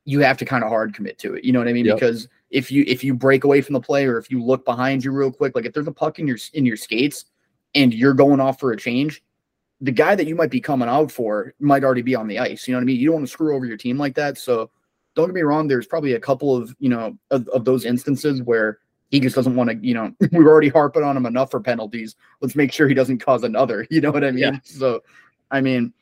you have to kind of hard commit to it. You know what I mean? Yep. Because if you if you break away from the play or if you look behind you real quick, like if there's a puck in your in your skates and you're going off for a change, the guy that you might be coming out for might already be on the ice. You know what I mean? You don't want to screw over your team like that. So don't get me wrong. There's probably a couple of you know of, of those instances where he just doesn't want to. You know, we're already harping on him enough for penalties. Let's make sure he doesn't cause another. You know what I mean? Yeah. So, I mean,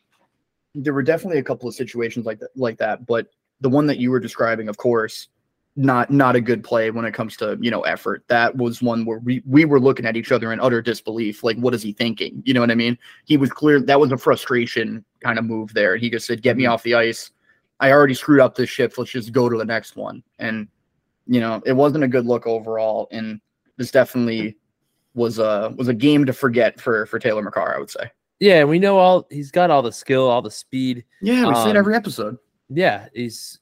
there were definitely a couple of situations like that, like that. But the one that you were describing, of course, not not a good play when it comes to you know effort. That was one where we we were looking at each other in utter disbelief. Like, what is he thinking? You know what I mean? He was clear that was a frustration kind of move there. He just said, "Get me Mhm. off the ice. I already screwed up this shift. Let's just go to the next one." And you know, it wasn't a good look overall. And this definitely was a was a game to forget for for Taylor Makar. I would say. Yeah, we know all he's got all the skill, all the speed. Yeah, we say it Um, every episode. Yeah, he's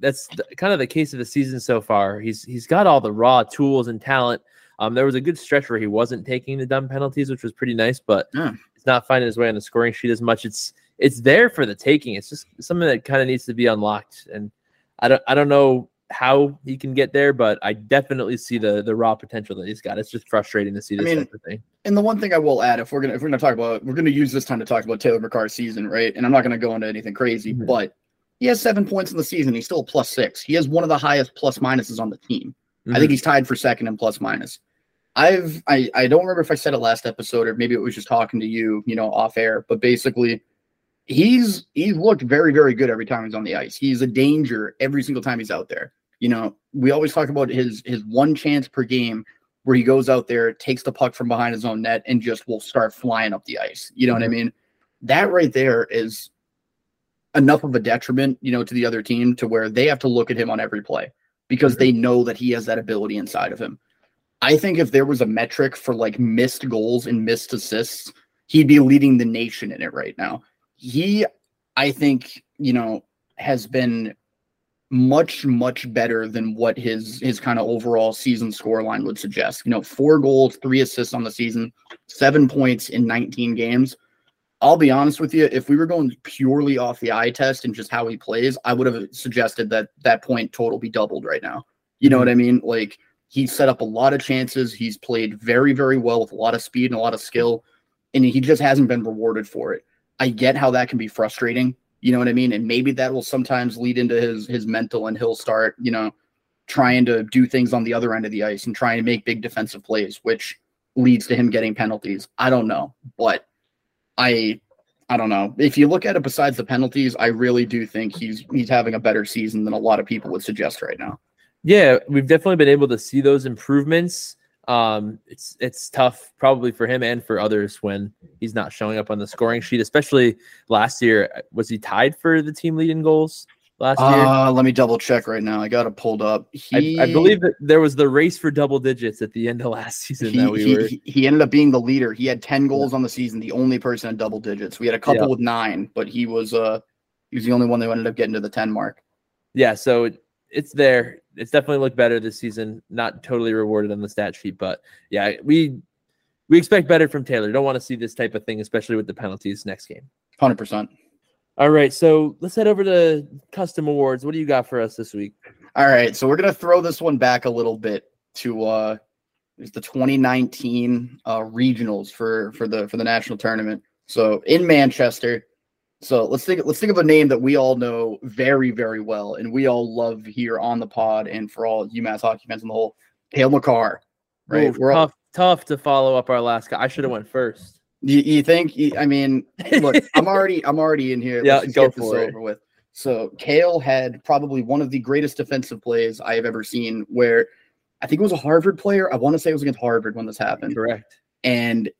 that's the, kind of the case of the season so far. He's he's got all the raw tools and talent. Um, there was a good stretch where he wasn't taking the dumb penalties, which was pretty nice, but Yeah. it's not finding his way on the scoring sheet as much. It's it's there for the taking. It's just something that kind of needs to be unlocked, and I don't I don't know how he can get there, but I definitely see the the raw potential that he's got. It's just frustrating to see I this mean, type of thing. And the one thing I will add, if we're gonna if we're gonna talk about, we're gonna use this time to talk about Taylor Makar's season, right? And I'm not gonna go into anything crazy, Mhm. but he has seven points in the season. He's still a plus six. He has one of the highest plus minuses on the team. I Mhm. think he's tied for second in plus minus. I've I I don't remember if I said it last episode or maybe it was just talking to you, you know, off air. But basically, he's he's looked very very good every time he's on the ice. He's a danger every single time he's out there. You know, we always talk about his his one chance per game where he goes out there, takes the puck from behind his own net, and just will start flying up the ice. You know what I mean? That right there is enough of a detriment, you know, to the other team to where they have to look at him on every play because they know that he has that ability inside of him. I think if there was a metric for like missed goals and missed assists, he'd be leading the nation in it right now. He, I think, you know, has been much much better than what his his kind of overall season scoreline would suggest. You know, four goals, three assists on the season, seven points in 19 games. I'll be honest with you, if we were going purely off the eye test and just how he plays, I would have suggested that that point total be doubled right now. You know mhm. what I mean? Like he's set up a lot of chances. He's played very, very well with a lot of speed and a lot of skill, and he just hasn't been rewarded for it. I get how that can be frustrating. You know what I mean? And maybe that will sometimes lead into his his mental, and he'll start, you know, trying to do things on the other end of the ice and trying to make big defensive plays, which leads to him getting penalties. I don't know, but I I don't know. If you look at it besides the penalties, I really do think he's he's having a better season than a lot of people would suggest right now. Yeah, we've definitely been able to see those improvements. Um, it's it's tough probably for him and for others when he's not showing up on the scoring sheet. Especially last year, was he tied for the team lead in goals last year? Uh, let me double check right now. I got it pulled up. He, I, I believe that there was the race for double digits at the end of last season he, that we he, were. he- ended up being the leader. He had 10 goals on the season, the only person in double digits. We had a couple Yeah. with nine, but he was uh he was the only one that ended up getting to the 10 mark. Yeah, so it, it's there. It's definitely looked better this season. Not totally rewarded on the stat sheet, but yeah, we we expect better from Taylor. Don't want to see this type of thing, especially with the penalties next game. 100%. All right, so let's head over to custom awards. What do you got for us this week? All right, so we're gonna throw this one back a little bit to uh it's the 2019 uh regionals for for the for the national tournament. So in Manchester. So let's think let's think of a name that we all know very, very well and we all love here on the pod and for all UMass hockey fans in the whole. Cale Makar. Right. Ooh, We're all, tough, tough to follow up our last guy. I should have went first. You, you think you- I mean look, I'm already I'm already in here. Yeah, Let's go get this for it. over with. So Cale had probably one of the greatest defensive plays I have ever seen where I think it was a Harvard player. I want to say it was against Harvard when this happened. Correct. And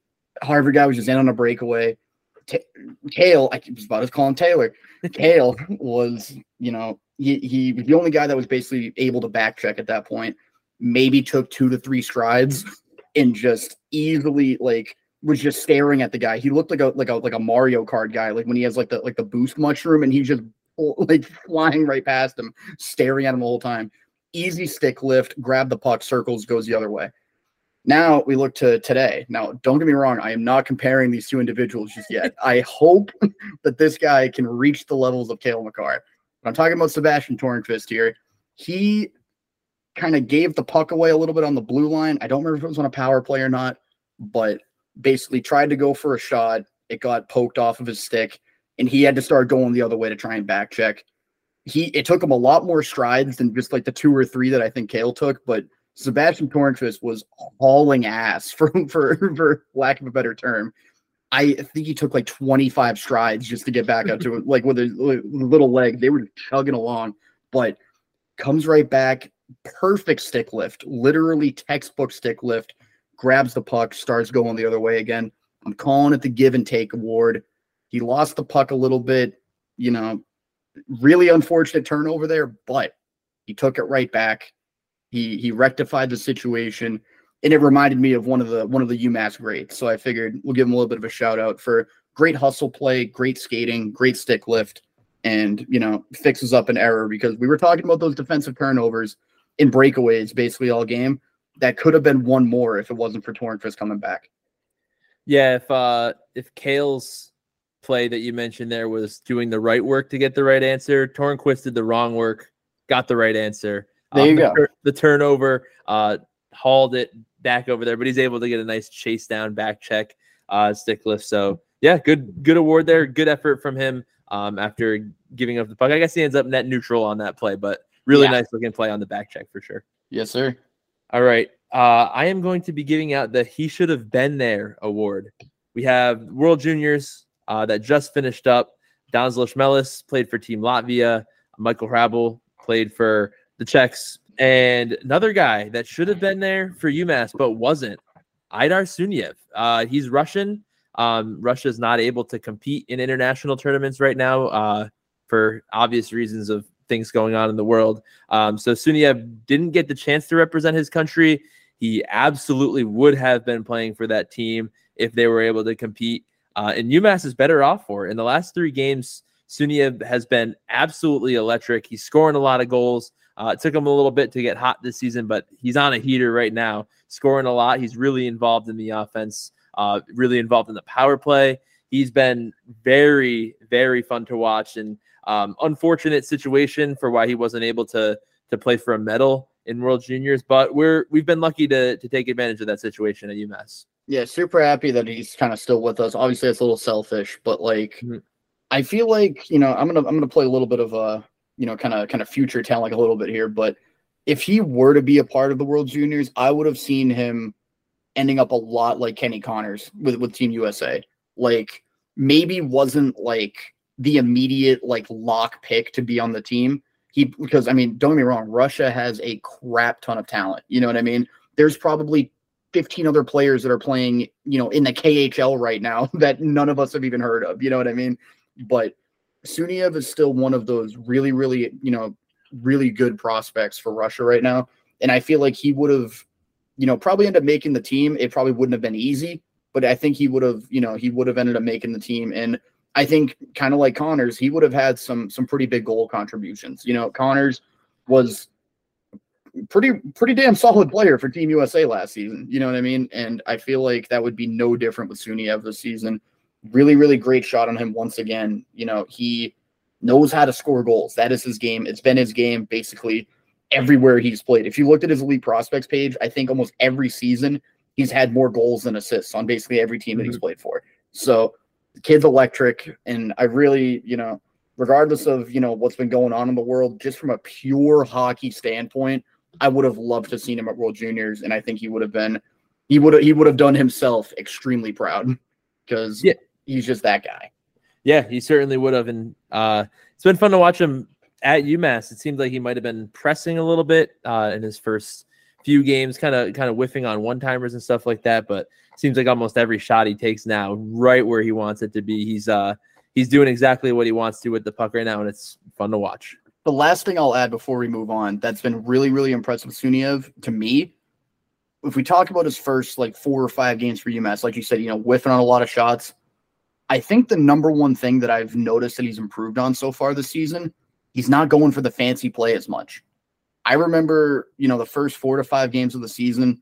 Harvard guy was just in on a breakaway. Ta Cale, I was about to call him Taylor. Cale was, you know, he, he was the only guy that was basically able to back check at that point. Maybe took two to three strides and just easily like was just staring at the guy. He looked like a like a like a Mario Kart guy, like when he has like the like the boost mushroom and he's just like flying right past him, staring at him the whole time. Easy stick lift, grab the puck, circles, goes the other way. Now we look to today. Now, don't get me wrong, I am not comparing these two individuals just yet. I hope that this guy can reach the levels of Cale Makar. But I'm talking about Sebastian Tornquist here. He kind of gave the puck away a little bit on the blue line. I don't remember if it was on a power play or not, but basically tried to go for a shot. It got poked off of his stick, and he had to start going the other way to try and back check. He it took him a lot more strides than just like the two or three that I think Cale took, but Sebastian Tornquist was hauling ass for for for lack of a better term. I think he took like 25 strides just to get back up to it, like with a little leg. They were chugging along, but comes right back, perfect stick lift, literally textbook stick lift, grabs the puck, starts going the other way again. I'm calling it the give and take award. He lost the puck a little bit, you know, really unfortunate turnover there, but he took it right back. He he rectified the situation, and it reminded me of one of the one of the UMass greats. So I figured we'll give him a little bit of a shout out for great hustle play, great skating, great stick lift, and you know fixes up an error because we were talking about those defensive turnovers in breakaways basically all game. That could have been one more if it wasn't for Tornquist coming back. Yeah, if uh if Cale's play that you mentioned there was doing the right work to get the right answer, Tornquist did the wrong work, got the right answer. There you um, go. The, the turnover, uh, hauled it back over there, but he's able to get a nice chase down back check, uh, stick lift. So yeah, good good award there. Good effort from him. Um, after giving up the puck, I guess he ends up net neutral on that play, but really Yeah. nice looking play on the back check for sure. Yes, sir. All right. Uh, I am going to be giving out the He Should Have Been There award. We have World Juniors uh, that just finished up. Dans Lochmelis played for Team Latvia. Michael Hrabal played for the Czechs. And another guy that should have been there for UMass but wasn't, Aydar Suniev. Uh, he's Russian. Um, Russia's not able to compete in international tournaments right now uh, for obvious reasons of things going on in the world. Um, so Suniev didn't get the chance to represent his country. He absolutely would have been playing for that team if they were able to compete. Uh, and UMass is better off for it. In the last three games, Suniev has been absolutely electric. He's scoring a lot of goals. Uh, it took him a little bit to get hot this season, but he's on a heater right now, scoring a lot. He's really involved in the offense, uh, really involved in the power play. He's been very, very fun to watch, and um, unfortunate situation for why he wasn't able to to play for a medal in World Juniors. But we're we've been lucky to to take advantage of that situation at UMass. Yeah, super happy that he's kind of still with us. Obviously, it's a little selfish, but like, Mhm. I feel like you know, I'm gonna I'm gonna play a little bit of a you know, kind of kind of future talent like a little bit here. But if he were to be a part of the World Juniors, I would have seen him ending up a lot like Kenny Connors with with Team USA. Like maybe wasn't like the immediate like lock pick to be on the team. He because I mean, don't get me wrong, Russia has a crap ton of talent. You know what I mean? There's probably 15 other players that are playing, you know, in the KHL right now that none of us have even heard of. You know what I mean? But Suniev is still one of those really, really, you know, really good prospects for Russia right now. And I feel like he would have, you know, probably end up making the team. It probably wouldn't have been easy, but I think he would have, you know, he would have ended up making the team. And I think kind of like Connors, he would have had some some pretty big goal contributions. You know, Connors was pretty pretty damn solid player for Team USA last season. You know what I mean? And I feel like that would be no different with Suniev this season. Really, really great shot on him once again. You know, he knows how to score goals. That is his game. It's been his game basically everywhere he's played. If you looked at his elite prospects page, I think almost every season he's had more goals than assists on basically every team that he's played for. So the kid's electric, and I really, you know, regardless of you know what's been going on in the world, just from a pure hockey standpoint, I would have loved to seen him at World Juniors, and I think he would have been, he would have, he would have done himself extremely proud because Yeah. he's just that guy. Yeah, he certainly would have, and uh, it's been fun to watch him at UMass. It seemed like he might have been pressing a little bit uh, in his first few games, kind of kind of whiffing on one timers and stuff like that. But seems like almost every shot he takes now, right where he wants it to be. He's uh he's doing exactly what he wants to with the puck right now, and it's fun to watch. The last thing I'll add before we move on that's been really, really impressive with Suniev to me. If we talk about his first like four or five games for UMass, like you said, you know, whiffing on a lot of shots. I think the number one thing that I've noticed that he's improved on so far this season, he's not going for the fancy play as much. I remember, you know, the first four to five games of the season,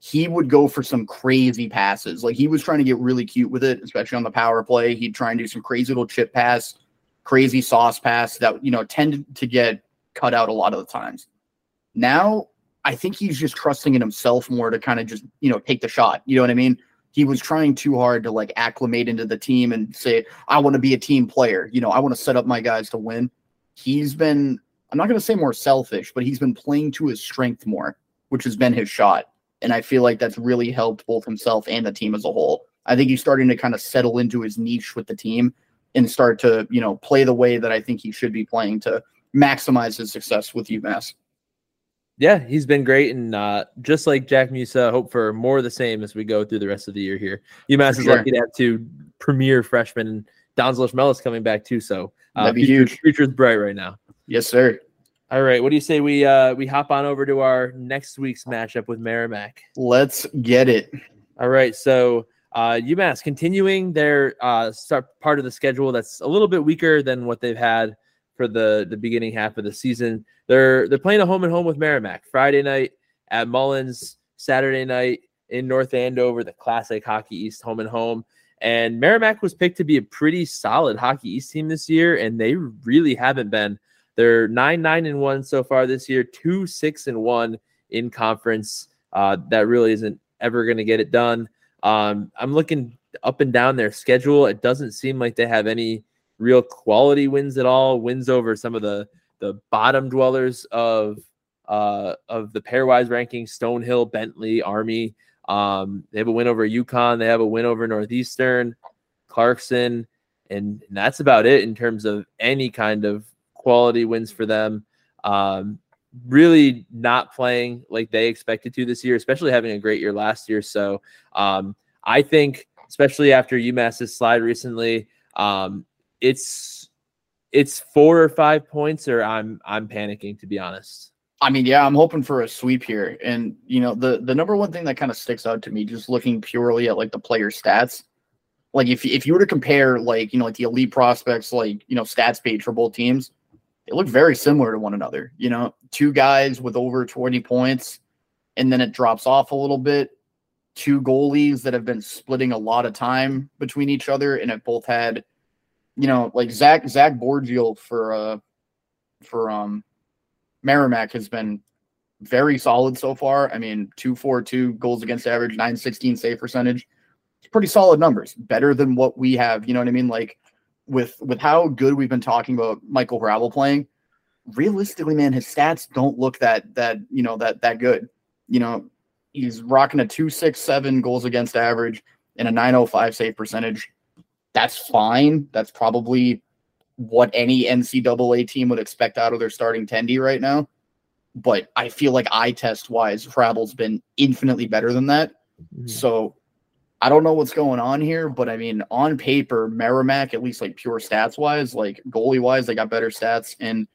he would go for some crazy passes. Like he was trying to get really cute with it, especially on the power play. He'd try and do some crazy little chip pass, crazy sauce pass that, you know, tended to get cut out a lot of the times. Now, I think he's just trusting in himself more to kind of just, you know, take the shot. You know what I mean? He was trying too hard to like acclimate into the team and say, I want to be a team player. You know, I want to set up my guys to win. He's been, I'm not going to say more selfish, but he's been playing to his strength more, which has been his shot. And I feel like that's really helped both himself and the team as a whole. I think he's starting to kind of settle into his niche with the team and start to, you know, play the way that I think he should be playing to maximize his success with UMass. Yeah, he's been great, and uh, just like Jack Musa, hope for more of the same as we go through the rest of the year here. UMass For is sure. lucky to have two premier freshmen, and Dans Lochmelis coming back too. So uh, That'd be future, huge. future's bright right now. Yes, sir. All right, what do you say we uh, we hop on over to our next week's matchup with Merrimack? Let's get it. All right, so uh, UMass continuing their uh, start part of the schedule that's a little bit weaker than what they've had for the the beginning half of the season. They're they're playing a home and home with Merrimack Friday night at Mullins, Saturday night in North Andover, the classic Hockey East home and home. And Merrimack was picked to be a pretty solid Hockey East team this year, and they really haven't been. They're nine nine and one so far this year, two six and one in conference. Uh, that really isn't ever going to get it done. Um, I'm looking up and down their schedule. It doesn't seem like they have any real quality wins at all. Wins over some of the the bottom dwellers of uh, of the pairwise ranking: Stonehill, Bentley, Army. Um, they have a win over UConn. They have a win over Northeastern, Clarkson, and, and that's about it in terms of any kind of quality wins for them. Um, really not playing like they expected to this year, especially having a great year last year. So um, I think, especially after UMass's slide recently, um, it's it's four or five points, or I'm I'm panicking to be honest. I mean, yeah, I'm hoping for a sweep here. And you know, the the number one thing that kind of sticks out to me, just looking purely at like the player stats, like if if you were to compare like you know like the elite prospects, like you know stats page for both teams, they look very similar to one another. You know, two guys with over 20 points, and then it drops off a little bit. Two goalies that have been splitting a lot of time between each other, and have both had, you know, like Zach Zach Borgiel for uh for um Merrimack has been very solid so far. I mean, 242 goals against average, 916 save percentage. It's pretty solid numbers. Better than what we have, you know what I mean? Like with with how good we've been talking about Michael Hrabal playing, realistically, man, his stats don't look that that, you know, that that good. You know, he's rocking a 267 goals against average and a 905 save percentage. That's fine. That's probably what any NCAA team would expect out of their starting tendy right now. But I feel like eye test wise, Hrabal's been infinitely better than that. Mm-hmm. So I don't know what's going on here, but I mean, on paper, Merrimack, at least like pure stats wise, like goalie wise, they got better stats. And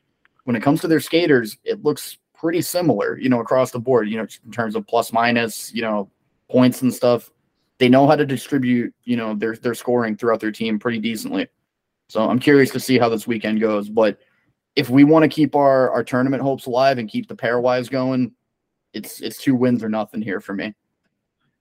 when it comes to their skaters, it looks pretty similar, you know, across the board, you know, in terms of plus minus, you know, points and stuff. They know how to distribute, you know, their their scoring throughout their team pretty decently. So I'm curious to see how this weekend goes. But if we want to keep our our tournament hopes alive and keep the pairwise going, it's it's two wins or nothing here for me.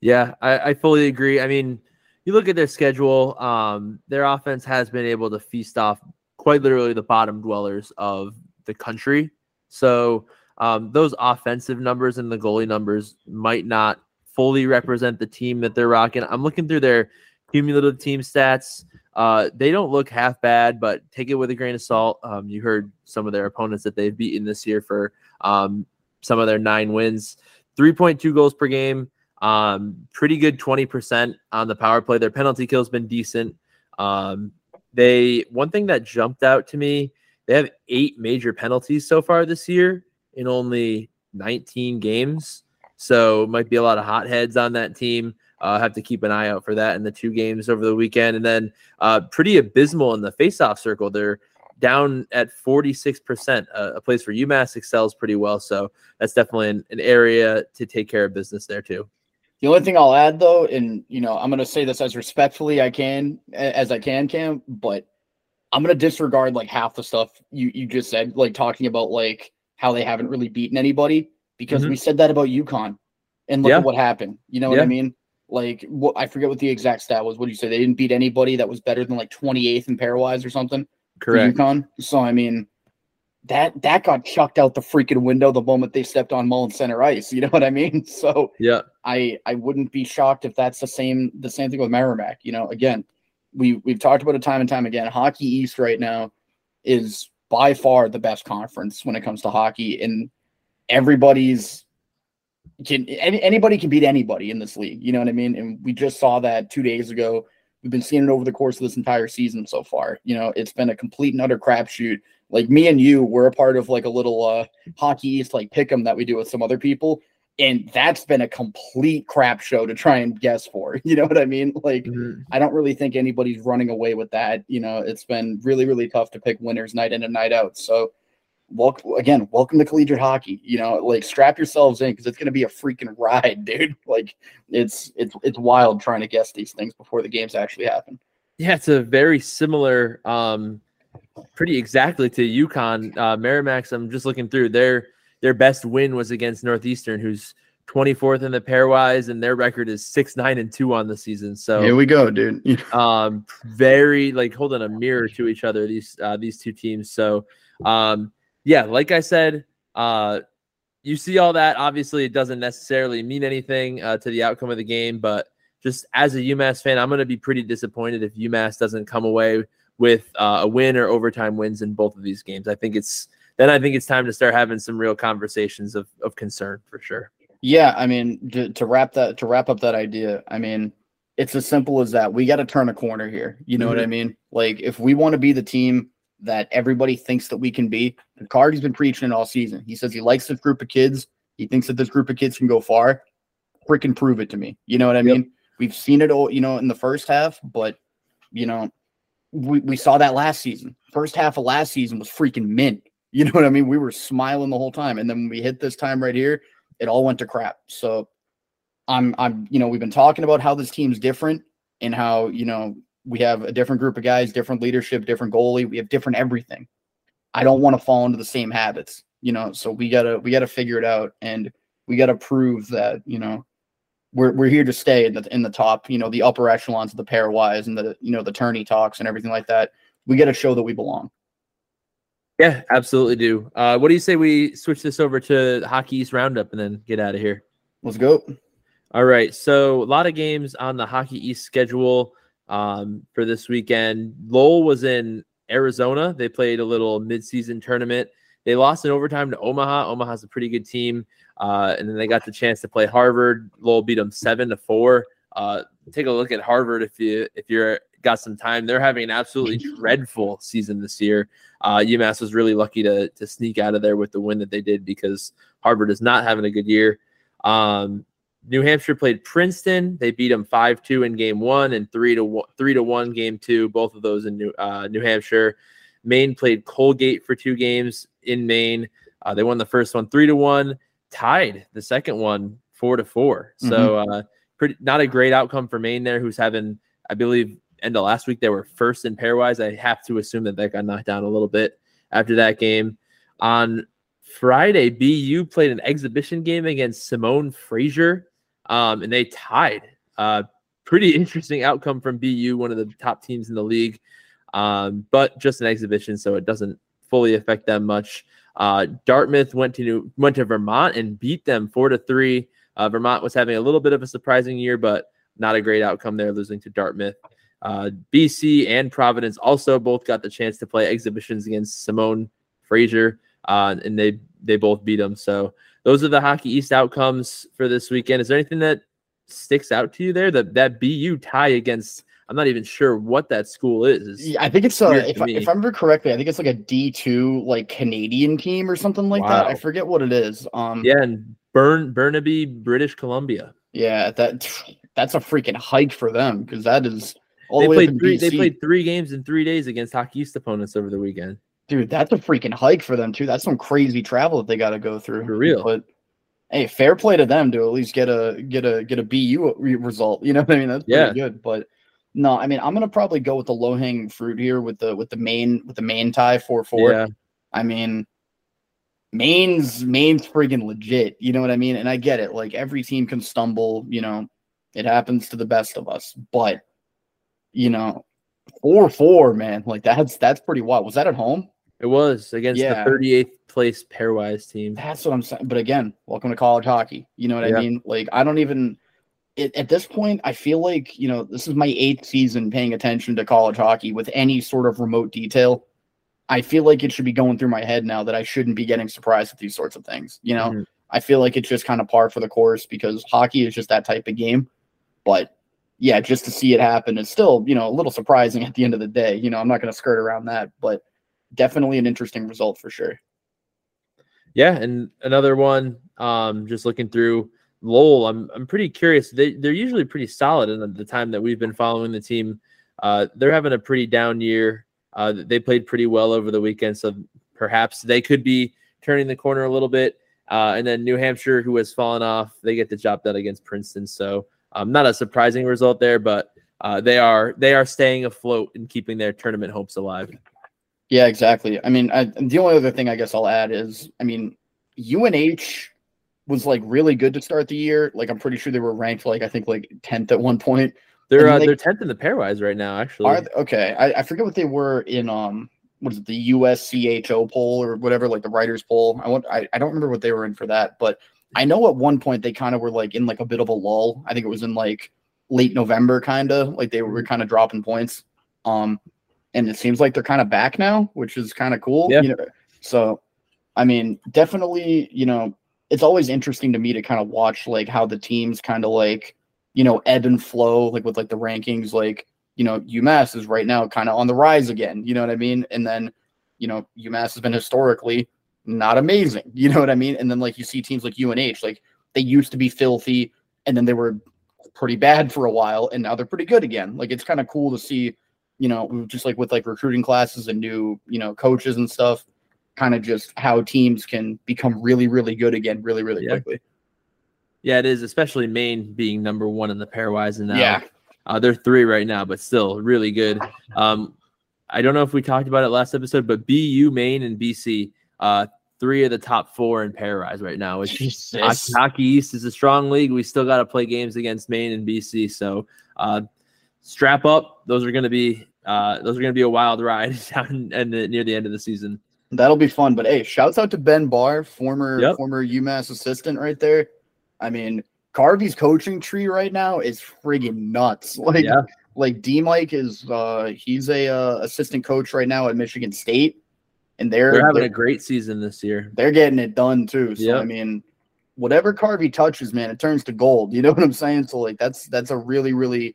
Yeah, I, I fully agree. I mean, you look at their schedule, um, their offense has been able to feast off quite literally the bottom dwellers of the country. So um, those offensive numbers and the goalie numbers might not fully represent the team that they're rocking. I'm looking through their cumulative team stats. Uh, they don't look half bad, but take it with a grain of salt. Um, you heard some of their opponents that they've beaten this year for um, some of their nine wins. 3.2 goals per game. Um, pretty good 20% on the power play. Their penalty kill's been decent. Um, they one thing that jumped out to me, they have eight major penalties so far this year in only 19 games. So might be a lot of hotheads on that team. Uh, have to keep an eye out for that in the two games over the weekend. And then uh, pretty abysmal in the faceoff circle. They're down at 46%, uh, a place where UMass excels pretty well. So that's definitely an, an area to take care of business there too. The only thing I'll add though, and you know, I'm gonna say this as respectfully I can as I can, Cam, but I'm gonna disregard like half the stuff you you just said, like talking about like how they haven't really beaten anybody because Mhm. we said that about UConn, and look Yeah. at what happened. You know what I mean? Like what I forget what the exact stat was. What do you say? They didn't beat anybody that was better than like 28th in pairwise or something. Correct. UConn. So I mean, that that got chucked out the freaking window the moment they stepped on Mullins Center ice. You know what I mean? So Yeah. I I wouldn't be shocked if that's the same the same thing with Merrimack. You know, again, we we've talked about it time and time again. Hockey East right now is by far the best conference when it comes to hockey, and everybody's can any, anybody can beat anybody in this league. You know what I mean? And we just saw that two days ago We've been seeing it over the course of this entire season so far. You know, it's been a complete and utter crapshoot. Like me and you, we're a part of like a little uh hockey east like pick'em that we do with some other people. And that's been a complete crap show to try and guess for. You know what I mean? Like Mhm. I don't really think anybody's running away with that. You know, it's been really, really tough to pick winners night in and night out. So, welcome again, welcome to collegiate hockey. You know, like strap yourselves in because it's going to be a freaking ride, dude. Like it's it's it's wild trying to guess these things before the games actually happen. Yeah, it's a very similar, um, pretty exactly to UConn. Uh, Merrimack's. I'm just looking through their their best win was against Northeastern, who's 24th in the pairwise, and their record is six nine and two on the season. So here we go, dude. um very like holding a mirror to each other these uh these two teams so um yeah like i said uh you see all that obviously it doesn't necessarily mean anything uh, to the outcome of the game but just as a umass fan i'm going to be pretty disappointed if umass doesn't come away with uh, a win or overtime wins in both of these games i think it's then i think it's time to start having some real conversations of, of concern for sure Yeah, I mean, to, to wrap that to wrap up that idea, I mean, it's as simple as that. We got to turn a corner here. You know what I mean? Like, if we want to be the team that everybody thinks that we can be, Cardi's been preaching it all season. He says he likes this group of kids. He thinks that this group of kids can go far. Freaking prove it to me. You know what I Yep. mean? We've seen it all, you know, in the first half, but you know, we, we saw that last season. First half of last season was freaking mint. You know what I mean? We were smiling the whole time. And then when we hit this time right here, it all went to crap. So I'm I'm you know, we've been talking about how this team's different and how, you know, we have a different group of guys, different leadership, different goalie, we have different everything. I don't want to fall into the same habits, you know. So we gotta we gotta figure it out and we gotta prove that, you know, we're we're here to stay in the in the top, you know, the upper echelons of the pairwise and the you know the tourney talks and everything like that. We gotta show that we belong. yeah absolutely do uh what do you say we switch this over to hockey east roundup and then get out of here Let's go. All right. So a lot of games on the Hockey East schedule um, for this weekend. Lowell was in Arizona. They played a little midseason tournament. They lost in overtime to Omaha. Omaha's a pretty good team. Uh, and then they got the chance to play Harvard. Lowell beat them seven to four. Uh, take a look at Harvard if you if you're got some time. They're having an absolutely dreadful season this year. Uh, UMass was really lucky to to sneak out of there with the win that they did because Harvard is not having a good year. Um, New Hampshire played Princeton. They beat them five two in game one and three to one, three to one game two. Both of those in New uh, New Hampshire. Maine played Colgate for two games in Maine. Uh, they won the first one three to one. Tied the second one four to four. So uh, pretty not a great outcome for Maine there, who's having I believe end of last week they were first in pairwise. I have to assume that that got knocked down a little bit after that game. On Friday, BU played an exhibition game against Simon Fraser, um, and they tied. Uh, pretty interesting outcome from BU, one of the top teams in the league, um, but just an exhibition, so it doesn't fully affect them much. Uh, Dartmouth went to went to Vermont and beat them four to three. Uh, Vermont was having a little bit of a surprising year, but not a great outcome there, losing to Dartmouth. Uh, BC and Providence also both got the chance to play exhibitions against Simon Fraser, uh, and they they both beat them. So those are the Hockey East outcomes for this weekend. Is there anything that sticks out to you there? That that BU tie against I'm not even sure what that school is. Is- Yeah, I think it's uh, weird if I, if I remember correctly, I think it's like a D two like Canadian team or something like that. I forget what it is. Um, Yeah, and Burn Burnaby, British Columbia. yeah, that that's a freaking hike for them because that is all They the way played three. They played three games in three days against Hockey East opponents over the weekend. Dude, that's a freaking hike for them too. That's some crazy travel that they got to go through. For real. But hey, fair play to them to at least get a get a get a BU re- result. You know what I mean? That's pretty Yeah. good. But no, I mean I'm gonna probably go with the low hanging fruit here with the with the Maine with the Maine tie four four. Yeah, I mean, Maine's Maine's friggin' legit. You know what I mean? And I get it. Like every team can stumble. You know, it happens to the best of us. But you know, four four, man. Like that's that's pretty wild. Was that at home? it was against Yeah. the 38th place pairwise team. That's what I'm saying. But again, welcome to college hockey. You know what Yeah. I mean? Like I don't even. It, at this point, I feel like you know this is my eighth season paying attention to college hockey with any sort of remote detail. I feel like it should be going through my head now that I shouldn't be getting surprised with these sorts of things. You know, Mhm. I feel like it's just kind of par for the course because hockey is just that type of game. But yeah, just to see it happen is still, you know, a little surprising at the end of the day. You know, I'm not going to skirt around that, but definitely an interesting result for sure. Yeah, and another one, um, just looking through Lowell, I'm I'm pretty curious. They they're usually pretty solid in the time that we've been following the team. Uh, they're having a pretty down year. Uh, they played pretty well over the weekend, so perhaps they could be turning the corner a little bit. Uh, and then New Hampshire, who has fallen off, they get the job done against Princeton. So um, not a surprising result there, but uh, they are they are staying afloat and keeping their tournament hopes alive. Yeah, exactly. I mean, I, the only other thing I guess I'll add is, I mean, UNH was like really good to start the year. Like I'm pretty sure they were ranked like I think like tenth at one point. They're uh, they, are tenth in the pairwise right now. Actually, they, okay. I, I forget what they were in um what is it the USCHO poll or whatever like the writers poll. I want I, I don't remember what they were in for that, but I know at one point they kind of were like in like a bit of a lull. I think it was in like late November, kind of like they were mm-hmm. kind of dropping points. Um, and it seems like they're kind of back now, which is kind of cool. Yeah. You know, so I mean, definitely, you know, it's always interesting to me to kind of watch like how the teams kind of like, you know, ebb and flow, like with like the rankings, like, you know, UMass is right now kind of on the rise again. You know what I mean? And then, you know, UMass has been historically not amazing. You know what I mean? And then like you see teams like UNH, like they used to be filthy and then they were pretty bad for a while and now they're pretty good again. Like it's kind of cool to see, you know, just like with like recruiting classes and new, you know, coaches and stuff, kind of just how teams can become really, really good again really, really yeah. quickly. Yeah, it is, especially Maine being number one in the pairwise and now yeah. Uh, they're three right now, but still really good. Um, I don't know if we talked about it last episode, but BU, Maine, and BC, uh, three of the top four in pairwise right now. Which hockey, hockey East is a strong league. We still got to play games against Maine and BC, so uh, strap up. Those are going to be uh, those are going to be a wild ride down and near the end of the season. That'll be fun. But hey, shouts out to Ben Barr, former yep. former UMass assistant, right there. I mean, Carvel's coaching tree right now is friggin' nuts. Like, yeah. like D Mike is uh he's a uh, assistant coach right now at Michigan State, and they're, they're having they're, a great season this year. They're getting it done too. So yep. I mean, whatever Carvey touches, man, it turns to gold. You know what I'm saying? So like that's that's a really really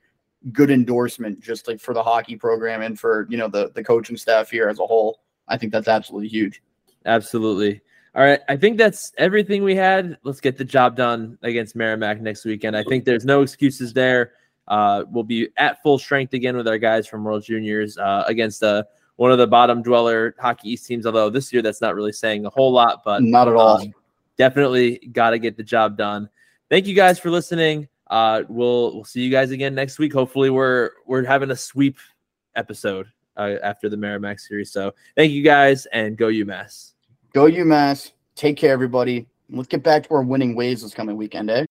good endorsement just like for the hockey program and for you know the the coaching staff here as a whole. I think that's absolutely huge. Absolutely. All right, I think that's everything we had. Let's get the job done against Merrimack next weekend. I think there's no excuses there. Uh, we'll be at full strength again with our guys from World Juniors uh, against uh, one of the bottom dweller Hockey East teams. Although this year that's not really saying a whole lot, but not at all. Um, definitely got to get the job done. Thank you guys for listening. Uh, we'll we'll see you guys again next week. Hopefully, we're we're having a sweep episode uh, after the Merrimack series. So thank you guys and go UMass. Go UMass. Take care, everybody. Let's get back to our winning ways this coming weekend, eh?